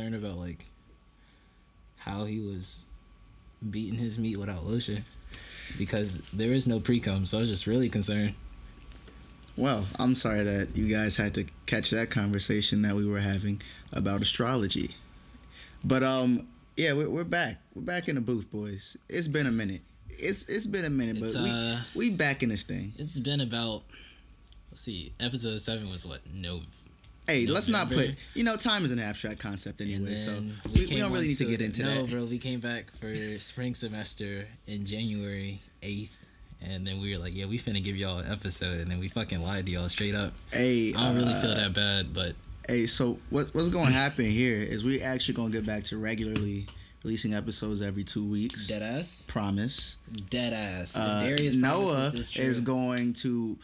concerned about like how he was beating his meat without lotion because there is no pre cum, so I was just really concerned. Well, I'm sorry that you guys had to catch that conversation that we were having about astrology. But um, yeah, we're, we're back. We're back in the booth, boys. It's been a minute. It's it's been a minute, It's, but we uh, we back in this thing. It's been about let's see, episode seven was what no. Hey, let's not put. You know, time is an abstract concept anyway, so then we, we don't really need to get into no, that. No, bro. We came back for spring semester in January eighth, and then we were like, "Yeah, we finna give y'all an episode," and then we fucking lied to y'all straight up. Hey, I don't really uh, feel that bad, but Hey, so what what's going to happen here is we actually going to get back to regularly releasing episodes every two weeks. dead ass, Promise. dead ass. Uh, Darius Noah this is going to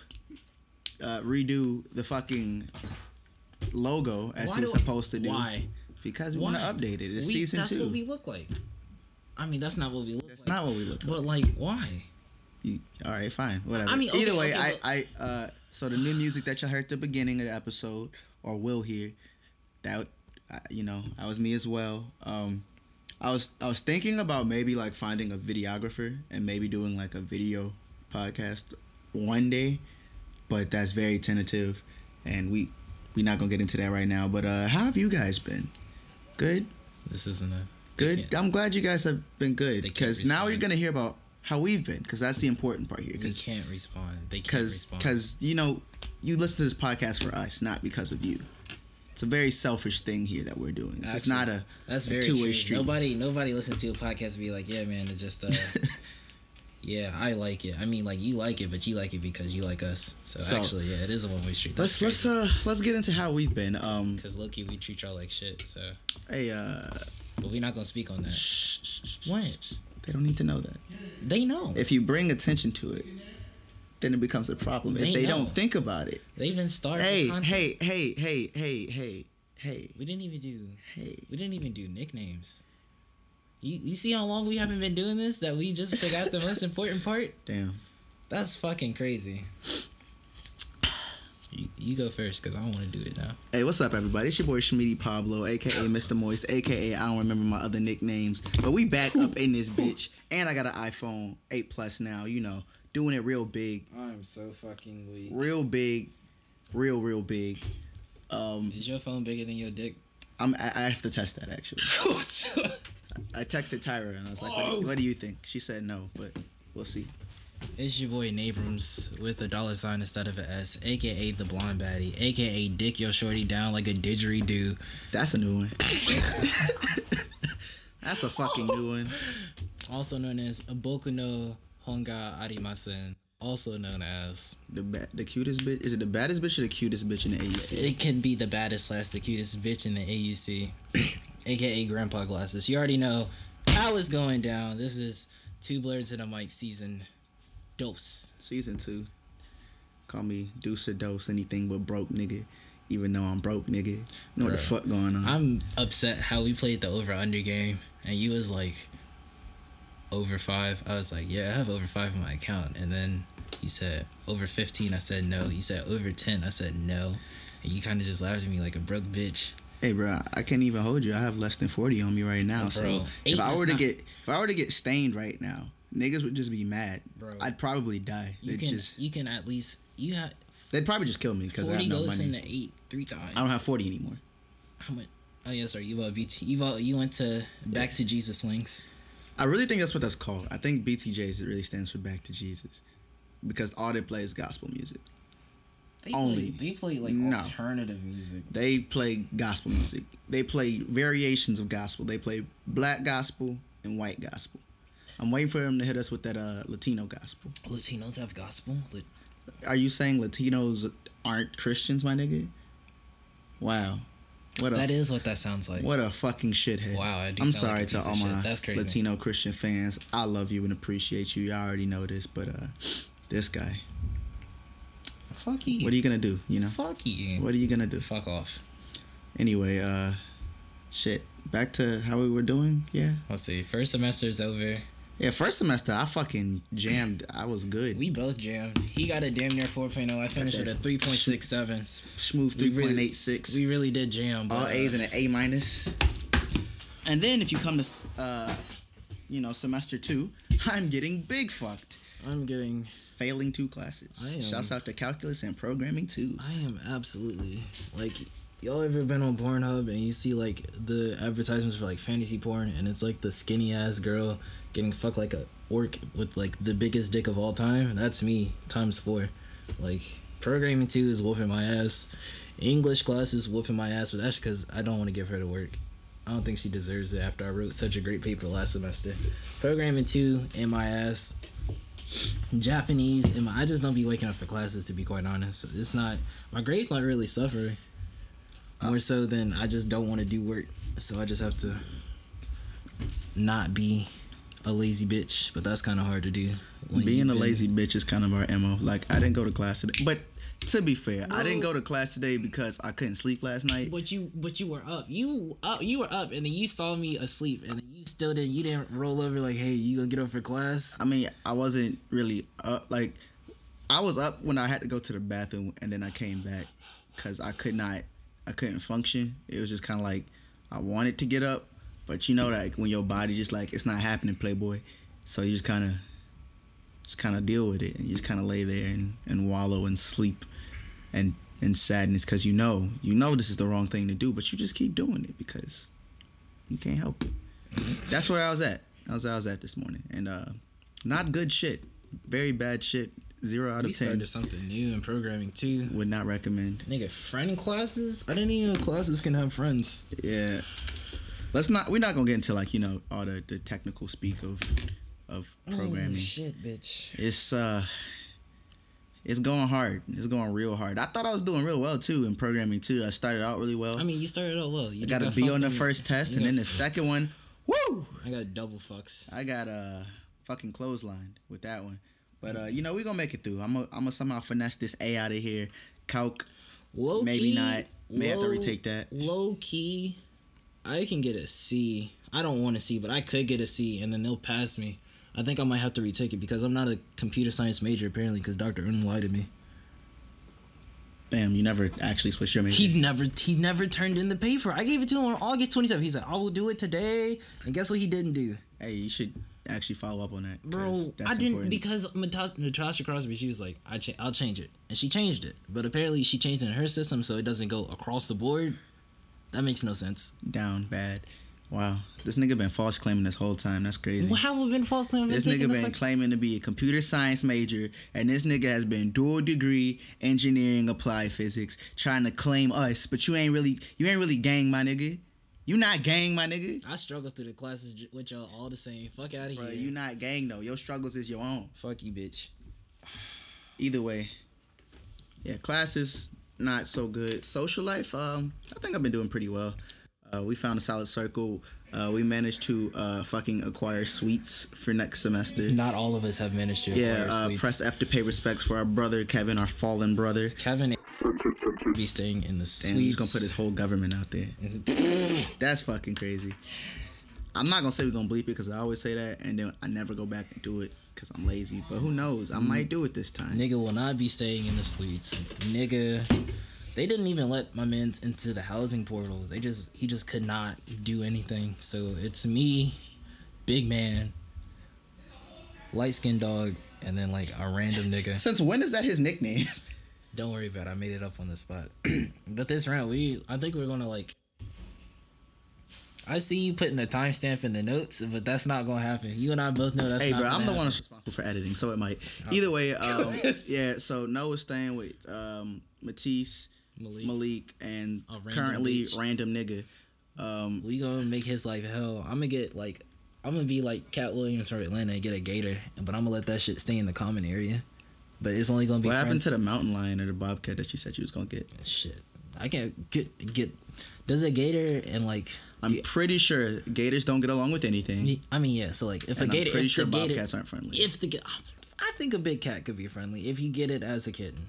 uh, redo the fucking logo as Why he was supposed to do. Why? Because we want to update it. It's We- season that's two. what we look like. I mean, that's not what we look That's like. not what we look. But like, why? You- all right, fine, whatever. I mean, okay, either way, okay, I, I, uh, so the new music that you heard at the beginning of the episode, or will hear, that, uh, you know, that was me as well. Um, I was, I was thinking about maybe like finding a videographer and maybe doing like a video podcast one day, but that's very tentative, and we, we not gonna get into that right now. But uh, how have you guys been? Good. This isn't a Good. I'm glad you guys have been good because now you're gonna hear about how we've been because that's the important part here. We Because can't respond. They can't because respond. because you know you listen to this podcast for us, not because of you. It's a very selfish thing here that we're doing. It's just not a That's a very two-way true. street. Nobody, nobody listen to a podcast and be like, yeah, man, it just, uh, yeah, I like it. I mean, like you like it, but you like it because you like us. So, So- actually, yeah, it is a one way street. let's let's uh let's get into how we've been. Um, because Loki, we treat y'all like shit. So, hey uh, but we're not gonna speak on that. What? they don't need to know that. They know. If you bring attention to it, then it becomes a problem. They if they know. don't think about it, They even started. hey hey hey hey hey hey hey We didn't even do. hey. We didn't even do nicknames. You, you see how long we haven't been doing this? That we just forgot the most important part. Damn. That's fucking crazy. You, you go first because I don't want to do it now. Hey, what's up, everybody? It's your boy Schmitty Pablo, aka Mr. Moist, aka I don't remember my other nicknames, but we back up in this bitch, and I got an iPhone 8 Plus now. You know, doing it real big, I'm so fucking weak. real big, real real big. Um, Is your phone bigger than your dick? I'm I, I have to test that actually. I texted Tyra and I was like, what, do you, "What do you think?" She said no, but we'll see. It's your boy Nabrams with a dollar sign instead of an S, aka the blonde baddie, aka dick your shorty down like a didgeridoo. That's a new one. That's a fucking new one. Also known as Boku no Honga Arimasen, also known as The ba- the cutest bitch is it the baddest bitch or the cutest bitch in the AUC? it can be the baddest slash the cutest bitch in the AUC, aka Grandpa Glasses. You already know how it's going down. This is Two Blurs in a Mic season dose. Season two. Call me Deuce or Dose, anything but broke nigga. Even though I'm broke nigga. You know what the fuck going on. I'm upset how we played the over under game and you was like over five. I was like, yeah, I have over five in my account. And then he said over 15. I said no. He said over 10. I said no. And you kind of just laughed at me like a broke bitch. Hey bro, I can't even hold you. I have less than forty on me right now. Bro, so if I were to not- get if I were to get stained right now, niggas would just be mad. Bro. I'd probably die. You They'd can just you can at least you have they'd probably just kill me because I 40 have no goes money. into eight three times. I don't have forty anymore. how much. Oh yeah, sorry. You uh, BT. You uh, you went to back to Jesus wings. I really think that's what that's called. I think BTJs it really stands for Back to Jesus, because all they play is gospel music. They Only. play, they play like No. alternative music. They play gospel music. They play variations of gospel. They play black gospel and white gospel. I'm waiting for them to hit us with that uh, Latino gospel. Latinos have gospel. Lit- Are you saying Latinos aren't Christians, my nigga? Wow, what a That is what that sounds like. what a fucking shithead. Wow, I do I'm sound like sorry a to all my. Latino Christian fans. I love you and appreciate you. Y'all already know this, but uh, this guy. Fuck you. What are you gonna do? You know. Fuck you. What are you gonna do? Fuck off. Anyway, uh, shit. Back to how we were doing. Yeah. Let's see. First semester is over. Yeah, first semester I fucking jammed. I was good. We both jammed. He got a damn near 4.0. I finished with a 3.67. Smooth We really- point eight six. We really did jam. But, All uh, A's and an A minus. And then if you come to, uh, you know, semester two, I'm getting big fucked, I'm getting. Failing two classes. I am- Shouts out to calculus and programming too. I am absolutely like. Y'all ever been on Pornhub and you see like the advertisements for like fantasy porn and it's like the skinny ass girl getting fucked like a orc with like the biggest dick of all time? That's me times four. Like programming two is whooping my ass. English class is whooping my ass, but that's because I don't want to give her to work. I don't think she deserves it after I wrote such a great paper last semester. Programming two in my ass. Japanese and my I just don't be waking up for classes to be quite honest. It's not my grades not really suffering. More so than I just don't want to do work. So I just have to not be a lazy bitch. But that's kinda hard to do. Being a lazy bitch is kind of our mo. Like I didn't go to class today, but to be fair, I didn't go to class today because I couldn't sleep last night. But you but you were up. You up you were up and then you saw me asleep and then you still didn't you didn't roll over like, hey, you gonna get up for class? I mean, I wasn't really up. Like, I was up when I had to go to the bathroom, and then I came back because I could not, I couldn't function. It was just kind of like I wanted to get up, but you know, like when your body just like it's not happening, Playboy. So you just kind of, just kind of deal with it, and you just kind of lay there and, and wallow and sleep, and and sadness because you know, you know this is the wrong thing to do, but you just keep doing it because you can't help it. That's where I was at. I was I was at this morning, and uh, not good shit. Very bad shit. Zero out We of ten. started something new in programming too. Would not recommend. Nigga, friend classes? I didn't even know classes can have friends. Yeah. Let's not. We're not gonna get into like you know all the, the technical speak of of programming. Oh, shit, bitch. It's uh. It's going hard. It's going real hard. I thought I was doing real well too in programming too. I started out really well. I mean, you started out well. You I just got a B on the in- first test, you and then the f- second one, woo! I got double fucks. I got a fucking clothesline with that one. But uh, you know, we gonna make it through. I'm gonna I'm gonna somehow finesse this A out of here. Calc, Low maybe key, not. May have to retake that. Low key, I can get a C. I don't want a C, but I could get a C, and then they'll pass me. I think I might have to retake it because I'm not a computer science major apparently because Dr. Ern lied to me. Damn, you never actually switched your major. He never he never turned in the paper. I gave it to him on August 27th. He said, I will do it today. And guess what he didn't do? hey, you should actually follow up on that. Bro, I didn't important. because Natasha, Natasha Crosby. She was like, "I cha- I'll change it," and she changed it. But apparently, she changed it in her system so it doesn't go across the board. That makes no sense. down bad. Wow, this nigga been false claiming this whole time. That's crazy. Well, how have been false claiming? This nigga been claiming to be a computer science major, and this nigga has been dual degree engineering applied physics, trying to claim us, but you ain't really, you ain't really gang, my nigga. You not gang, my nigga. I struggle through the classes with y'all all the same. Fuck out of here. you not gang though. Your struggles is your own. Fuck you, bitch. Either way, yeah, classes not so good. Social life, um, I think I've been doing pretty well. Uh, we found a solid circle. Uh, we managed to uh, fucking acquire suites for next semester. Not all of us have managed to. Yeah, uh, press F to pay respects for our brother Kevin, our fallen brother. Kevin be staying in the Damn, suites. he's gonna put his whole government out there. That's fucking crazy. I'm not gonna say we're gonna bleep it because I always say that, and then I never go back and do it because I'm lazy. But who knows? I might do it this time. Nigga will not be staying in the suites. Nigga, they didn't even let my man's into the housing portal. They just he just could not do anything. So it's me, big man, light skinned dog, and then like a random nigga. Since when is that his nickname? Don't worry about it. I made it up on the spot. but this round, we I think we're gonna like. I see you putting a timestamp in the notes, but that's not gonna happen. You and I both know that's hey, bro, I'm the one that's responsible for editing, so it might. Either way, um, yeah. So Noah's staying with um, Matisse, Malik. Malik, and random currently bitch. random nigga. Um, We gonna make his life hell. I'm gonna get like, I'm gonna be like Katt Williams from Atlanta and get a gator, but I'm gonna let that shit stay in the common area. But it's only gonna be what happened friends. to the mountain lion or the bobcat that you said you was gonna get? shit? I can't get get. Does a gator and like? I'm pretty sure gators don't get along with anything. I mean, yeah. So like, if and a gator, I'm pretty sure gator, bobcats aren't friendly. if the, I think a big cat could be friendly if you get it as a kitten,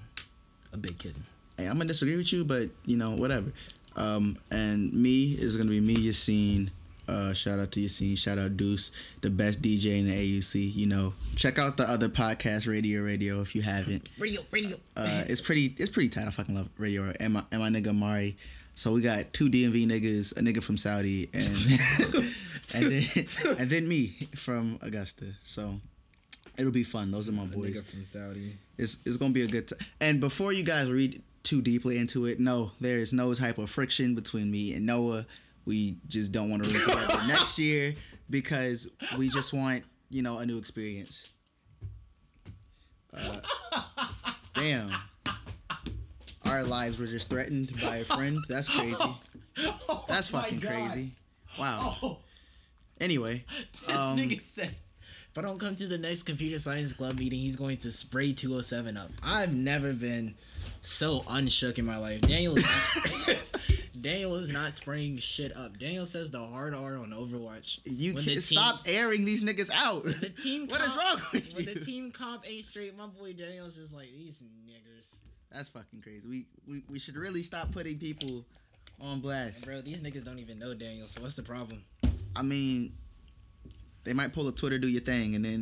a big kitten. Hey, I'm gonna disagree with you, but you know, whatever. Um, and me is gonna be me, Yassine, Uh, shout out to Yassine. Shout out Deuce, the best DJ in the AUC. You know, check out the other podcast, Radio Radio, if you haven't. Radio, radio. Uh, it's pretty. It's pretty tight. I fucking love Radio. And my, and my nigga Mari. So we got two DMV niggas, a nigga from Saudi, and and then and then me from Augusta. So it'll be fun. Those are my boys. Nigga from Saudi. It's it's gonna be a good time. And before you guys read too deeply into it, no, there is no type of friction between me and Noah. We just don't want to together next year because we just want you know a new experience. Uh, damn. Our lives were just threatened by a friend. That's crazy. That's my fucking crazy. Wow. Oh, Anyway, this Um, nigga said, if I don't come to the next computer science club meeting, he's going to spray 207 up. I've never been so unshook in my life. Daniel is not, Daniel is not spraying shit up. Daniel says the hard R on Overwatch. you can't stop airing these niggas out. The team What is comp- wrong with when you? the team comp ain't straight, my boy Daniel's just like these niggers. That's fucking crazy. We, we we should really stop putting people on blast. Bro, these niggas don't even know Daniel, so what's the problem? I mean, they might pull a Twitter, do your thing, and then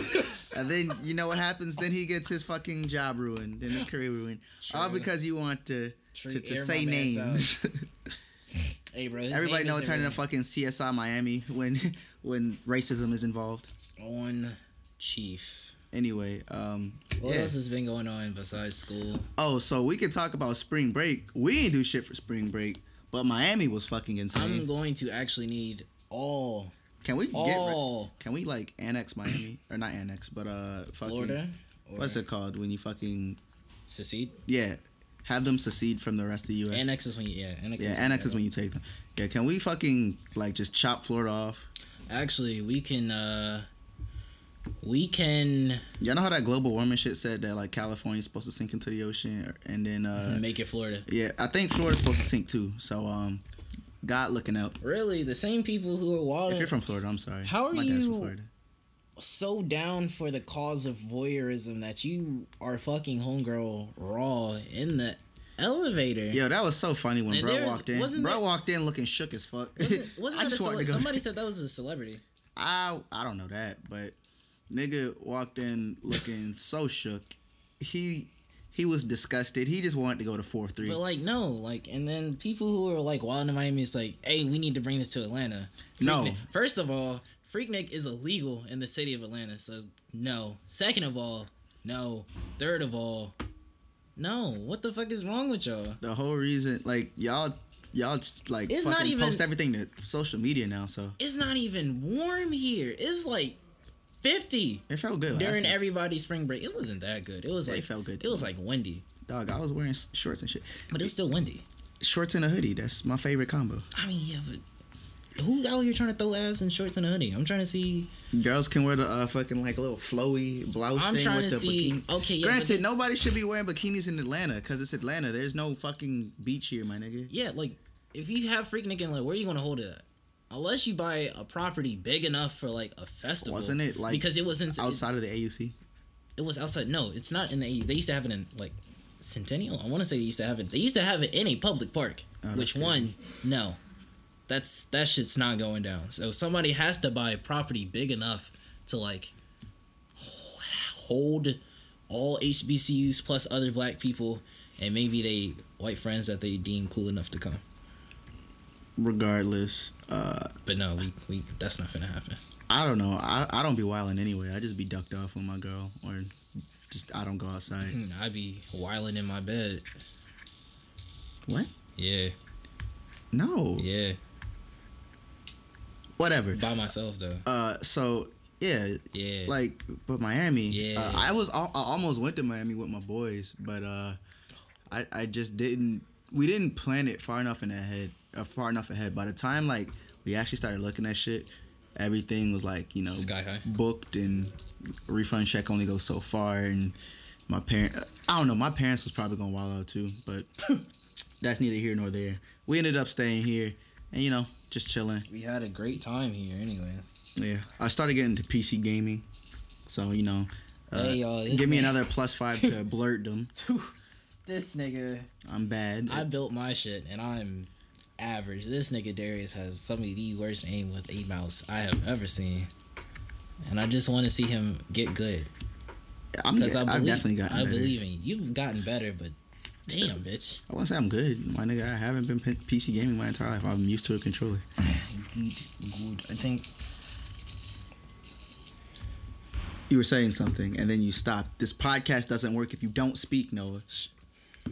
and then you know what happens? Then he gets his fucking job ruined, then his career ruined, all because you want to to, True, to say names. Hey, bro. Everybody know it turning to everything. fucking CSI Miami when when racism is involved. on Chief. Anyway, um, What yeah. else has been going on besides school? Oh, so we can talk about spring break. We ain't do shit for spring break, but Miami was fucking insane I'm going to actually need all Can we get? all Can we like annex Miami or not annex, but uh, fucking, Florida or What's it called when you fucking secede. yeah have them secede from the rest of the U.S. Annex is when you yeah annex. yeah, annex is when you take them. Yeah, can we fucking like just chop Florida off? actually we can uh we can Y'all know how that global warming shit said that like California's supposed to sink into the ocean, and then uh make it Florida. yeah, I think Florida's supposed to sink too. So um, God looking out. Really, the same people who are If you're from Florida, I'm sorry. How are My you- Florida. so down for the cause of voyeurism that you are fucking homegirl raw in the elevator. Yo, that was so funny when And bro walked in. wasn't Bro there- walked in looking shook as fuck. Wasn't, wasn't I that just a wanted cele- to go. somebody said that was a celebrity. I I don't know that, but nigga walked in looking so shook. He he was disgusted. He just wanted to go to four three. But like no, like and then people who are like wild in Miami, it's like, hey, we need to bring this to Atlanta. No. First of all, Freaknik is illegal in the city of Atlanta, so no. Second of all, no. Third of all, no. What the fuck is wrong with y'all? the whole reason, like y'all y'all like It's not even- post everything to social media now. So It's not even warm here. It's like fifty it felt good. during everybody's spring break. It wasn't that good. It was like It felt good. It was like windy, dog. I was wearing shorts and shit. but it's still windy. Shorts and a hoodie. That's my favorite combo. I mean, yeah, but. Who out here trying to throw ass in shorts and a hoodie? I'm trying to see. Girls can wear the uh, fucking like a little flowy blouse I'm thing trying with to the see. bikini. Okay, yeah, Granted, this- nobody should be wearing bikinis in Atlanta because it's Atlanta. There's no fucking beach here, my nigga. Yeah, like if you have Freaknik and like, where are you gonna hold it at? Unless you buy a property big enough for like a festival. Wasn't it, like, because it was in Outside of the AUC. It, it was outside. No, it's not in the. They used to have it in like Centennial. I want to say they used to have it. They used to have it in a public park. Oh, which crazy. one? No, that's that shit's not going down. So somebody has to buy a property big enough to like hold all HBCUs plus other black people and maybe they white friends that they deem cool enough to come. Regardless, uh, But no, we, we that's not gonna happen. I don't know. I, I don't be wilding anyway. I just be ducked off with my girl, or just I don't go outside. Hmm, I'd be whiling in my bed. What? Yeah, No. yeah. Whatever. By myself though. Uh, so yeah, Yeah. like, but Miami. Yeah. Uh, I was I almost went to Miami with my boys, but uh, I I just didn't. We didn't plan it far enough in ahead, uh, far enough ahead. By the time like we actually started looking at shit, everything was like you know Sky high. booked and refund check only goes so far and my parent I don't know my parents was probably gonna wild out too but that's neither here nor there we ended up staying here and you know just chilling we had a great time here, anyways. yeah I started getting into PC gaming so you know uh, Hey, y'all, give me man- another plus five to blurtdom This nigga. I'm bad I built my shit and I'm average. This nigga Darius has some of the worst aim with a mouse I have ever seen, and I just want to see him get good. I'm get, I I've believe, definitely gotten I better. believe in you. You've gotten better, but damn, bitch. I won't say I'm good, my nigga. I haven't been PC gaming my entire life. I'm used to a controller. Good, good. I think You were saying something and then you stopped. This podcast doesn't work if you don't speak, Noah.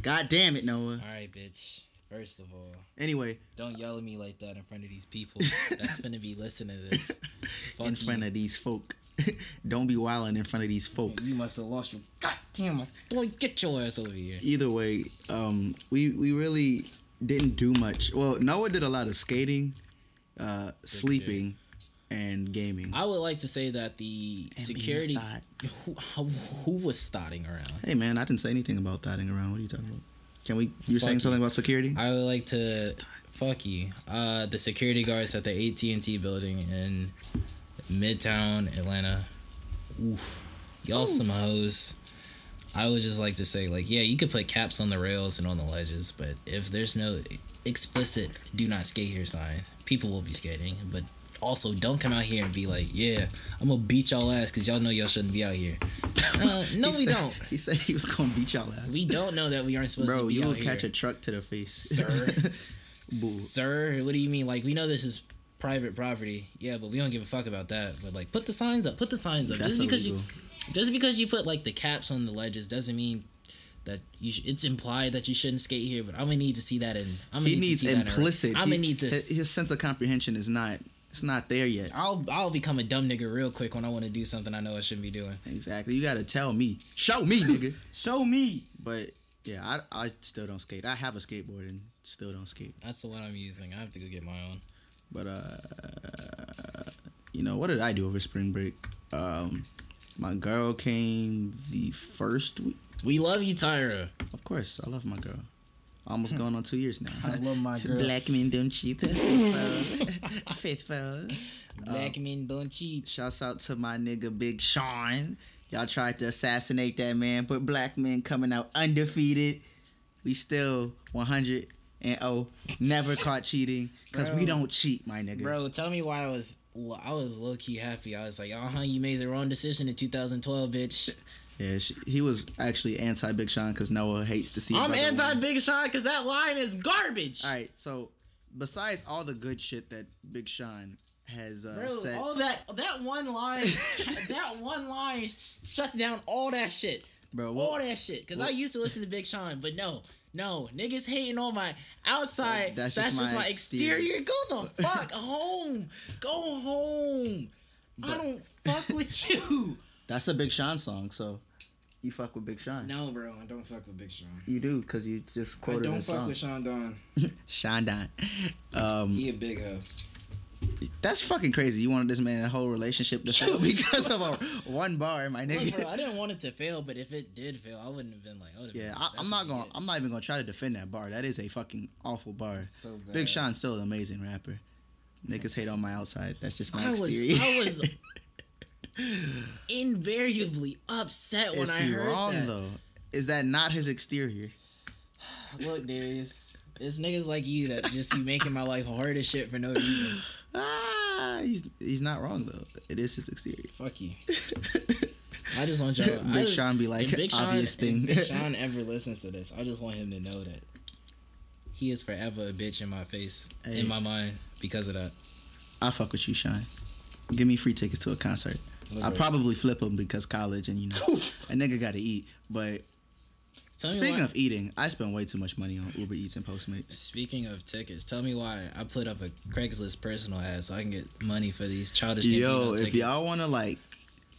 God damn it, Noah. All right, bitch. First of all, Anyway, don't yell at me like that in front of these people that's gonna be listening to this. Fuck in you. front of these folk. don't be wilding in front of these folk. You must have lost your goddamn. Boy, get your ass over here. Either way, um, we we really didn't do much. Well, Noah did a lot of skating, uh, sleeping, and gaming. I would like to say that the And security. Who, who was starting around? Hey man, I didn't say anything about thotting around. What are you talking about? Can we? You were Fuck saying you. something about security? I would like to fuck you. Uh, the security guards at the AT and T building in Midtown Atlanta. Oof, y'all some hoes. I would just like to say, like, yeah, you could put caps on the rails and on the ledges, but if there's no explicit "Do not skate here" sign, people will be skating. But also, don't come out here and be like, yeah, I'm gonna beat y'all ass because y'all know y'all shouldn't be out here. Uh, no, He we said- don't. He said he was gonna beat y'all ass. We don't know that we aren't supposed Bro, to be Bro, you will here. catch a truck to the face, Sir. Boo. Sir, what do you mean? Like we know this is private property. Yeah, but we don't give a fuck about that. But like put the signs up. Put the signs up. That's just because illegal. you just because you put like the caps on the ledges doesn't mean that you sh- it's implied that you shouldn't skate here, but I'm gonna need to see that in I'm gonna He need needs to see implicit. That in, I'm gonna He- need this. His, his sense of comprehension is not. It's not there yet. I'll I'll become a dumb nigga real quick when I want to do something I know I shouldn't be doing. Exactly. You gotta tell me. Show me, nigga. Show me. But yeah, I, I still don't skate. I have a skateboard and still don't skate. That's the one I'm using. I have to go get my own. But uh, you know what did I do over spring break? Um, my girl came the first week. We love you, Tyra. Of course, I love my girl. Almost going on two years now. I love my girl. Black men don't cheat. Faithful. Faithful. Black men don't cheat. Shouts out to my nigga Big Sean. Y'all tried to assassinate that man, but black men coming out undefeated. We still 100 and oh, never caught cheating because we don't cheat, my nigga. Bro, tell me why I was I was low key happy. I was like, uh huh, you made the wrong decision in 2012, bitch. Yeah, she, he was actually anti Big Sean because Noah hates to see. I'm anti Big Sean because that line is garbage. All right, so besides all the good shit that Big Sean has uh, Bro, said, all that that one line, that one line shuts down all that shit. bro, all that shit. Cause I used to listen to Big Sean, but no, no, niggas hating on my outside. That's That's, just just my my exterior. Go the fuck home. Go home. I don't fuck with you. that's a Big Sean song, so you fuck with Big Sean. No, bro, I don't fuck with Big Sean. You do because you just quoted. I don't fuck song. with Sean Don. Sean Don. Um, He a big hoe. That's fucking crazy. You wanted this man a whole relationship to fail because of a one bar, my Look, nigga. bro, I didn't want it to fail, but if it did fail, I wouldn't have been like, oh, yeah, I, I'm not gonna. I'm not even gonna try to defend that bar. That is a fucking awful bar. So bad. Big Sean's still an amazing rapper. Niggas hate on my outside. That's just my I was. I was invariably upset when is I he heard wrong that. though? Is that not his exterior? Look, Darius, it's niggas like you that just be making my life hard as shit for no reason. Ah, he's he's not wrong though. It is his exterior. Fuck you. I just want y'all. I Big just, Sean be like, if Big Sean, obvious if thing. Big Sean ever listens to this, I just want him to know that he is forever a bitch in my face, Hey. in my mind, because of that. I fuck with you, Sean. Give me free tickets to a concert. I probably flip them because college and you know a nigga got to eat. But Tell speaking of eating, I spend way too much money on Uber Eats and Postmates. Speaking of tickets, tell me why I put up a Craigslist personal ad so I can get money for these childish Yo, if tickets. y'all want to like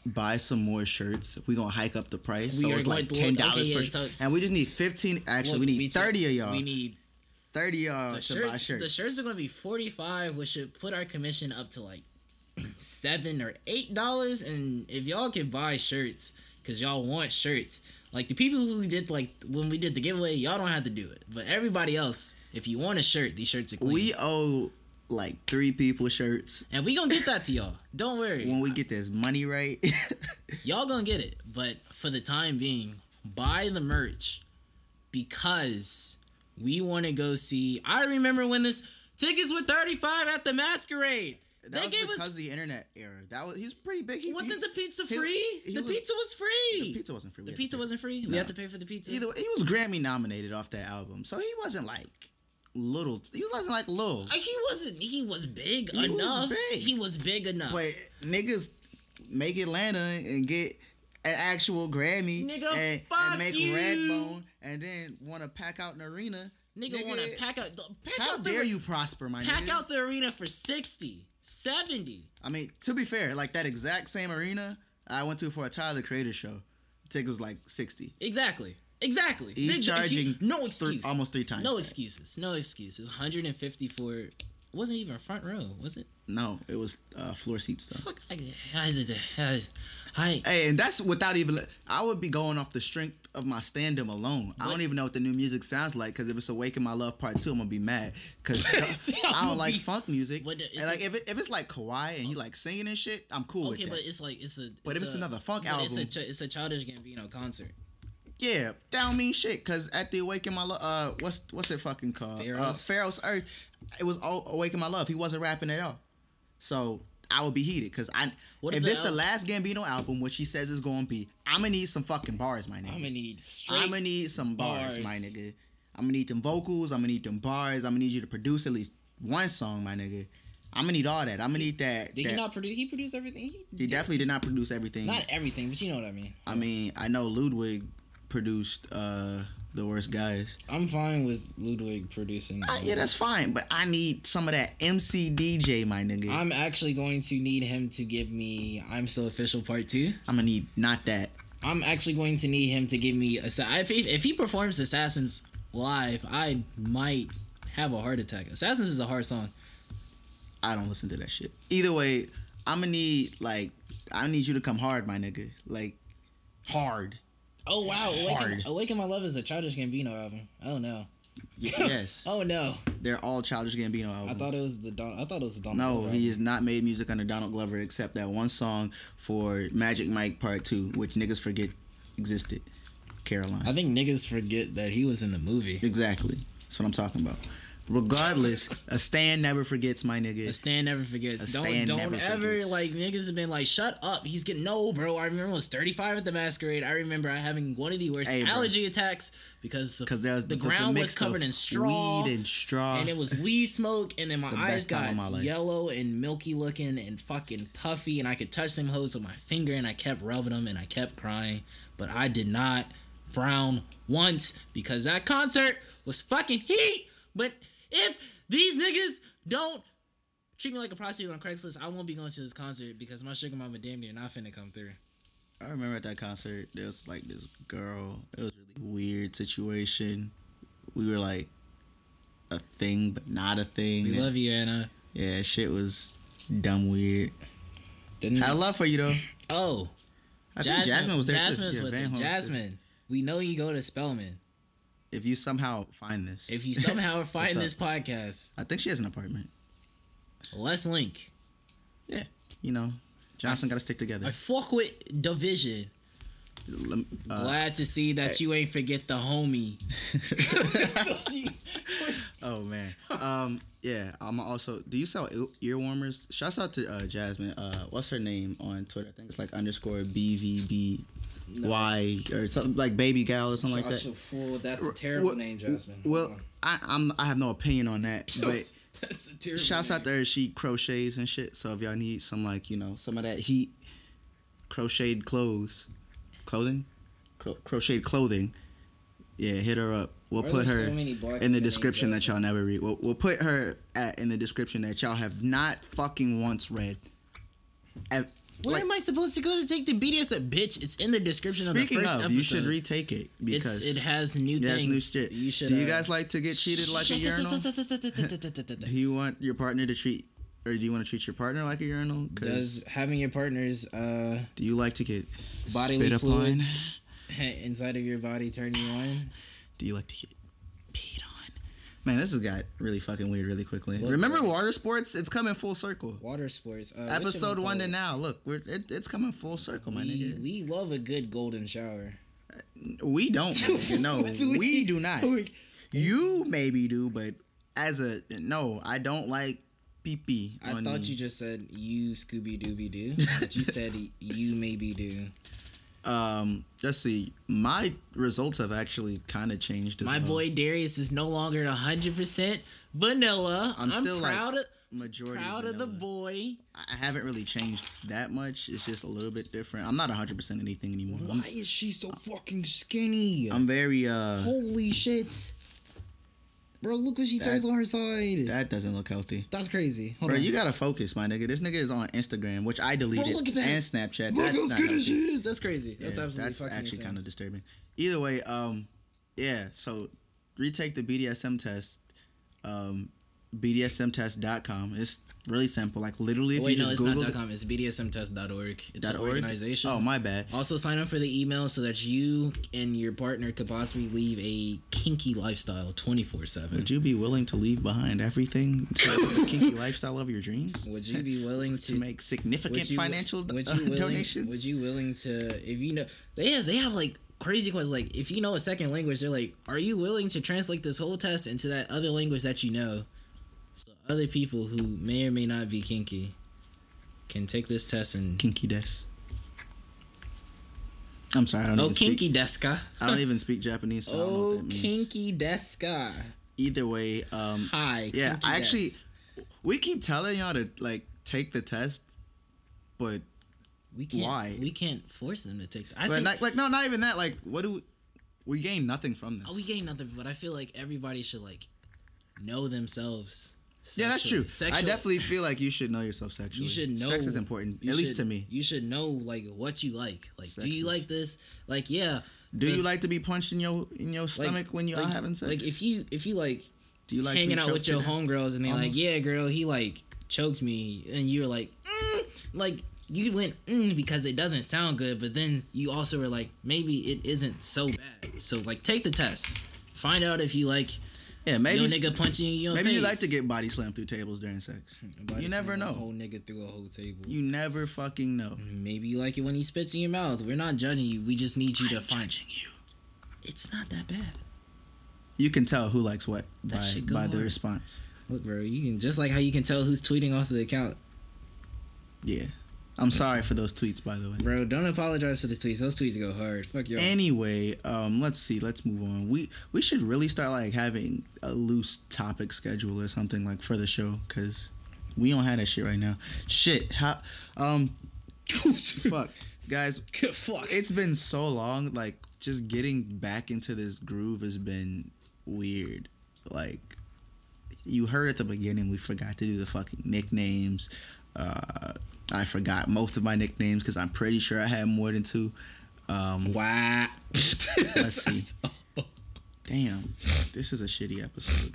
buy some more shirts, we gonna hike up the price. We so it's like ten dollars okay, per. yeah, so and we just need fifteen. Actually, Look, we need t- thirty of y'all. We need thirty of y'all the to buy shirts. shirts. The shirts are gonna be forty five, which should put our commission up to like seven or eight dollars. And if y'all can buy shirts, cause y'all want shirts, like the people who did like when we did the giveaway, y'all don't have to do it. But everybody else, if you want a shirt, these shirts are clean. we owe like three people shirts. and we gonna get that to y'all. Don't worry. When we get this money right, y'all gonna get it but for the time being buy the merch because we want to go see i remember when this Tickets were 35 at the masquerade. That they was gave because us of the internet era. That was he was pretty big. He, wasn't he, the pizza free? he the was- pizza was free. the pizza wasn't free. The We to pizza wasn't free. We had to pay for the pizza. Either way, he was Grammy nominated off that album, so he wasn't like little. He wasn't like little. Uh, He wasn't. He was big He was enough. big. He was big enough. But niggas make Atlanta and get an actual Grammy Nigga, and, and make you. Redbone and then want to pack out an arena. nigga, want to pack out. the- Pack How out the, dare you prosper, my nigga? Pack nigga? out the arena for 60, 70. I mean, to be fair, like that exact same arena I went to for a Tyler the Creator show. The ticket was like sixty. Exactly. Exactly. He's charging no three- excuse. almost three times No excuses. No excuses. 150 for. It wasn't even a front row, was it? No, it was uh, floor seat stuff. Fuck. I, I, I, I, Hey, and that's without even. I would be going off the strength of my stand-up alone. I don't even know what the new music sounds like because if it's "Awaken My Love" Part Two, I'm gonna be mad because I don't like be- funk music. It's and like if it, if it's like Kauai and he like singing and shit, I'm cool okay, but it's like it's a. But if it's a- another funk but it's a, album- ch- it's a childish Gambino concert. Yeah, that don't mean shit. Cause at the Awaken My Love, uh, what's what's it fucking called? Uh, Pharos? Pharos Earth. It was all Awaken My Love. He wasn't rapping at all. So I would be heated. Cause I What if this the last Gambino album, which he says is gonna be, I'm gonna need some fucking bars, my nigga. I'm gonna need straight. I'm gonna need some bars, my nigga. I'm gonna need them vocals. I'm gonna need them bars. I'm gonna need you to produce at least one song, my nigga. I'm gonna need all that. I'm gonna need that. Did that- he not produce? He produced everything. He, he definitely did not produce everything. not everything, but you know what I mean. I mean, I know Ludwig produced uh the worst guys. I'm fine with Ludwig producing. Uh, yeah, that's fine, but I need some of that MC DJ, my nigga. I'm, actually going to need him to give me "I'm So Official" Part Two. I'm gonna need not that. I'm actually going to need him to give me Assa- if he, if he performs Assassins live, I might have a heart attack. Assassins is a hard song. I don't listen to that shit. Either way, I'm gonna need like I need you to come hard, my nigga. Like hard. Oh wow. Awaken, Awaken My Love is a Childish Gambino album. Oh no. Yes, Oh no. they're all Childish Gambino albums. I thought it was the Don. I thought it was the Donald. No, Glover he has not made music under Donald Glover except that one song for Magic Mike Part Two, which niggas forget existed. Caroline. I think niggas forget that he was in the movie. Exactly. That's what I'm talking about. Regardless, a stand never forgets, my nigga. A stand never forgets. A don't don't ever forgets. like niggas have been like, shut up. He's getting no, bro. I remember I was 35 at the masquerade. I remember I having one of the worst Hey, allergy attacks because Because there was the ground was covered in straw. weed and straw. and it was weed smoke, and then my The eyes got my yellow and milky looking and fucking puffy, and I could touch them hoes with my finger, and I kept rubbing them, and I kept crying, but I did not frown once because that concert was fucking heat. But if these niggas don't treat me like a prostitute on Craigslist, I won't be going to this concert because my sugar mama damn near not finna come through. I remember at that concert, there was like this girl. It was a really weird situation. We were like a thing, but not a thing. We love you, Anna. Yeah, shit was dumb weird. Didn't Had love for you though. oh, I think Jasmine was there Jasmine was too. Yeah, with Van it. Horn was too. Jasmine, we know you go to Spelman. If you somehow find this, If you somehow find this podcast, I think she has an apartment. let's link. Yeah, you know, Johnson got to stick together. I fuck with Division. Uh, Glad to see that you ain't forget the homie. oh man. Um. Yeah. I'm also. Do you sell ear- warmers? Shouts out to uh, Jasmine. Uh, what's her name on Twitter? I think it's like underscore BVB. Y or something like baby gal or something like that. fool. That's a terrible Well- name, Jasmine. Well, I, I'm I have no opinion on that, but that's a terrible. shouts out to her. She crochets and shit. So if y'all need some like you know some of that heat, crocheted clothes, clothing, Cro- crocheted clothing, yeah, hit her up. We'll put her in the description that y'all never read. We'll, we'll put her at, in the description that y'all have not fucking once read. Ev- Where like, am I supposed to go to take the BDS? Bitch, it's in the description of the first of, episode. you should retake it because It's, it has new it has things. new shit. You should. Do you uh, guys like to get treated like a urinal? Do you want your partner to treat, or do you want to treat your partner like a urinal? Does having your partner's uh, do you like to get bodily spit upon? fluids inside of your body turn you on? Do you like to get peed on? Man, this has got really fucking weird really quickly. Look, Remember bro. water sports? It's coming full circle. Water sports. Uh, Episode one to now. Look, we're it, it's coming full circle, my We, nigga. we love a good golden shower. We don't. no, we, we- do not. You maybe do, but as a no, I don't like pee pee. I thought you just said you Scooby Dooby Doo, but you said you maybe do. Um, let's see. My results have actually kind of changed. As My well. boy Darius is no longer hundred percent vanilla. I'm still, like, proud of majority proud of the boy. I haven't really changed that much. It's just a little bit different. I'm not 100 percent anything anymore. I'm, Why is she so fucking skinny? I'm very uh. Holy shit, bro! Look what she That- turns on her side. That doesn't look healthy. That's crazy. Hold Bro, on. you gotta focus, my nigga. This nigga is on Instagram, which I deleted, bro, look at that. and Snapchat. Look that's how not skinny she is. That's crazy. Yeah, That's absolutely that's actually insane. kind of disturbing. Either way, um, yeah. So retake the BDSM test. Um, BDSMtest.com. It's really simple. Like literally, if Wait, you no, just it's Google not .com. It's bdsmtest.org. It's an organization. Oh my bad. Also, sign up for the email so that you and your partner could possibly leave a kinky lifestyle 24 7. Would you be willing to leave behind everything to the kinky lifestyle of your dreams? Would you be willing to to make significant you, financial would uh, you willing, donations? Would you willing to if you know they have they have like crazy questions like if you know a second language they're like are you willing to translate this whole test into that other language that you know other people who may or may not be kinky can take this test and kinky des. I'm sorry, I don't oh kinky speak. deska I don't even speak Japanese, so I don't know oh what that means. kinky deska Either way, um, hi yeah, I actually, des. we keep telling y'all to like take the test, but we can't why? we can't force them to take I but think not, like no, not even that. Like, what do we, we gain nothing from this? oh, we gain nothing but I feel like everybody should like know themselves yeah, that's true. sexually. I definitely feel like you should know yourself sexually. you should know Sex is important, at least to me. You should know like what you like. Like, do you like this? Like, yeah. Do the- you like to be punched in your in your like- stomach when you like, are having sex? Like, if you if you like do you like hanging out with your homegirls and they're like, yeah, girl, he like choked me, and you're like, mm, like you went mm, because it doesn't sound good, but then you also were like, maybe it isn't so bad. So like, take the test. Find out if you like Yeah, maybe your nigga punching you in maybe face. you like to get body slammed through tables during sex. Body you never know. Whole nigga through a whole table. You never fucking know. Maybe you like it when he spits in your mouth. We're not judging you. We just need you to I'm find. judging you. It's not that bad. You can tell who likes what That by by the response. Look, bro, you can just like how you can tell who's tweeting off the account. Yeah. I'm sorry for those tweets, by the way. Bro, don't apologize for the tweets. Those tweets go hard. Fuck you. Anyway, um, let's see. Let's move on. We we should really start like having a loose topic schedule or something like for the show because we don't have that shit right now. Shit. How? Um. fuck, guys. Fuck. It's been so long. Like just getting back into this groove has been weird. Like you heard at the beginning, we forgot to do the fucking nicknames. Uh, I forgot most of my nicknames because I'm pretty sure I had more than two. Um, wow. Let's see. damn, this is a shitty episode.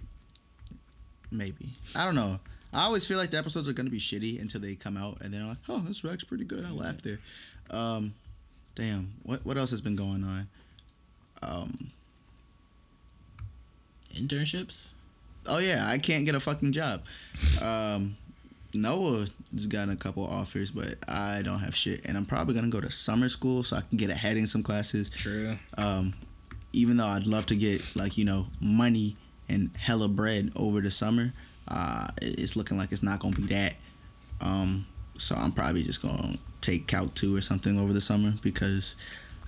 Maybe I don't know. I always feel like the episodes are gonna be shitty until they come out, and then I'm like, oh, this Rex pretty good. I laughed there. Um, damn, what what else has been going on? Um, Internships. oh yeah, I can't get a fucking job. Um, Noah's gotten a couple offers, but I don't have shit, and I'm probably gonna go to summer school so I can get ahead in some classes. True. Um, even though I'd love to get like you know money and hella bread over the summer, uh, it's looking like it's not gonna be that. Um, so I'm probably just gonna take Calc two or something over the summer because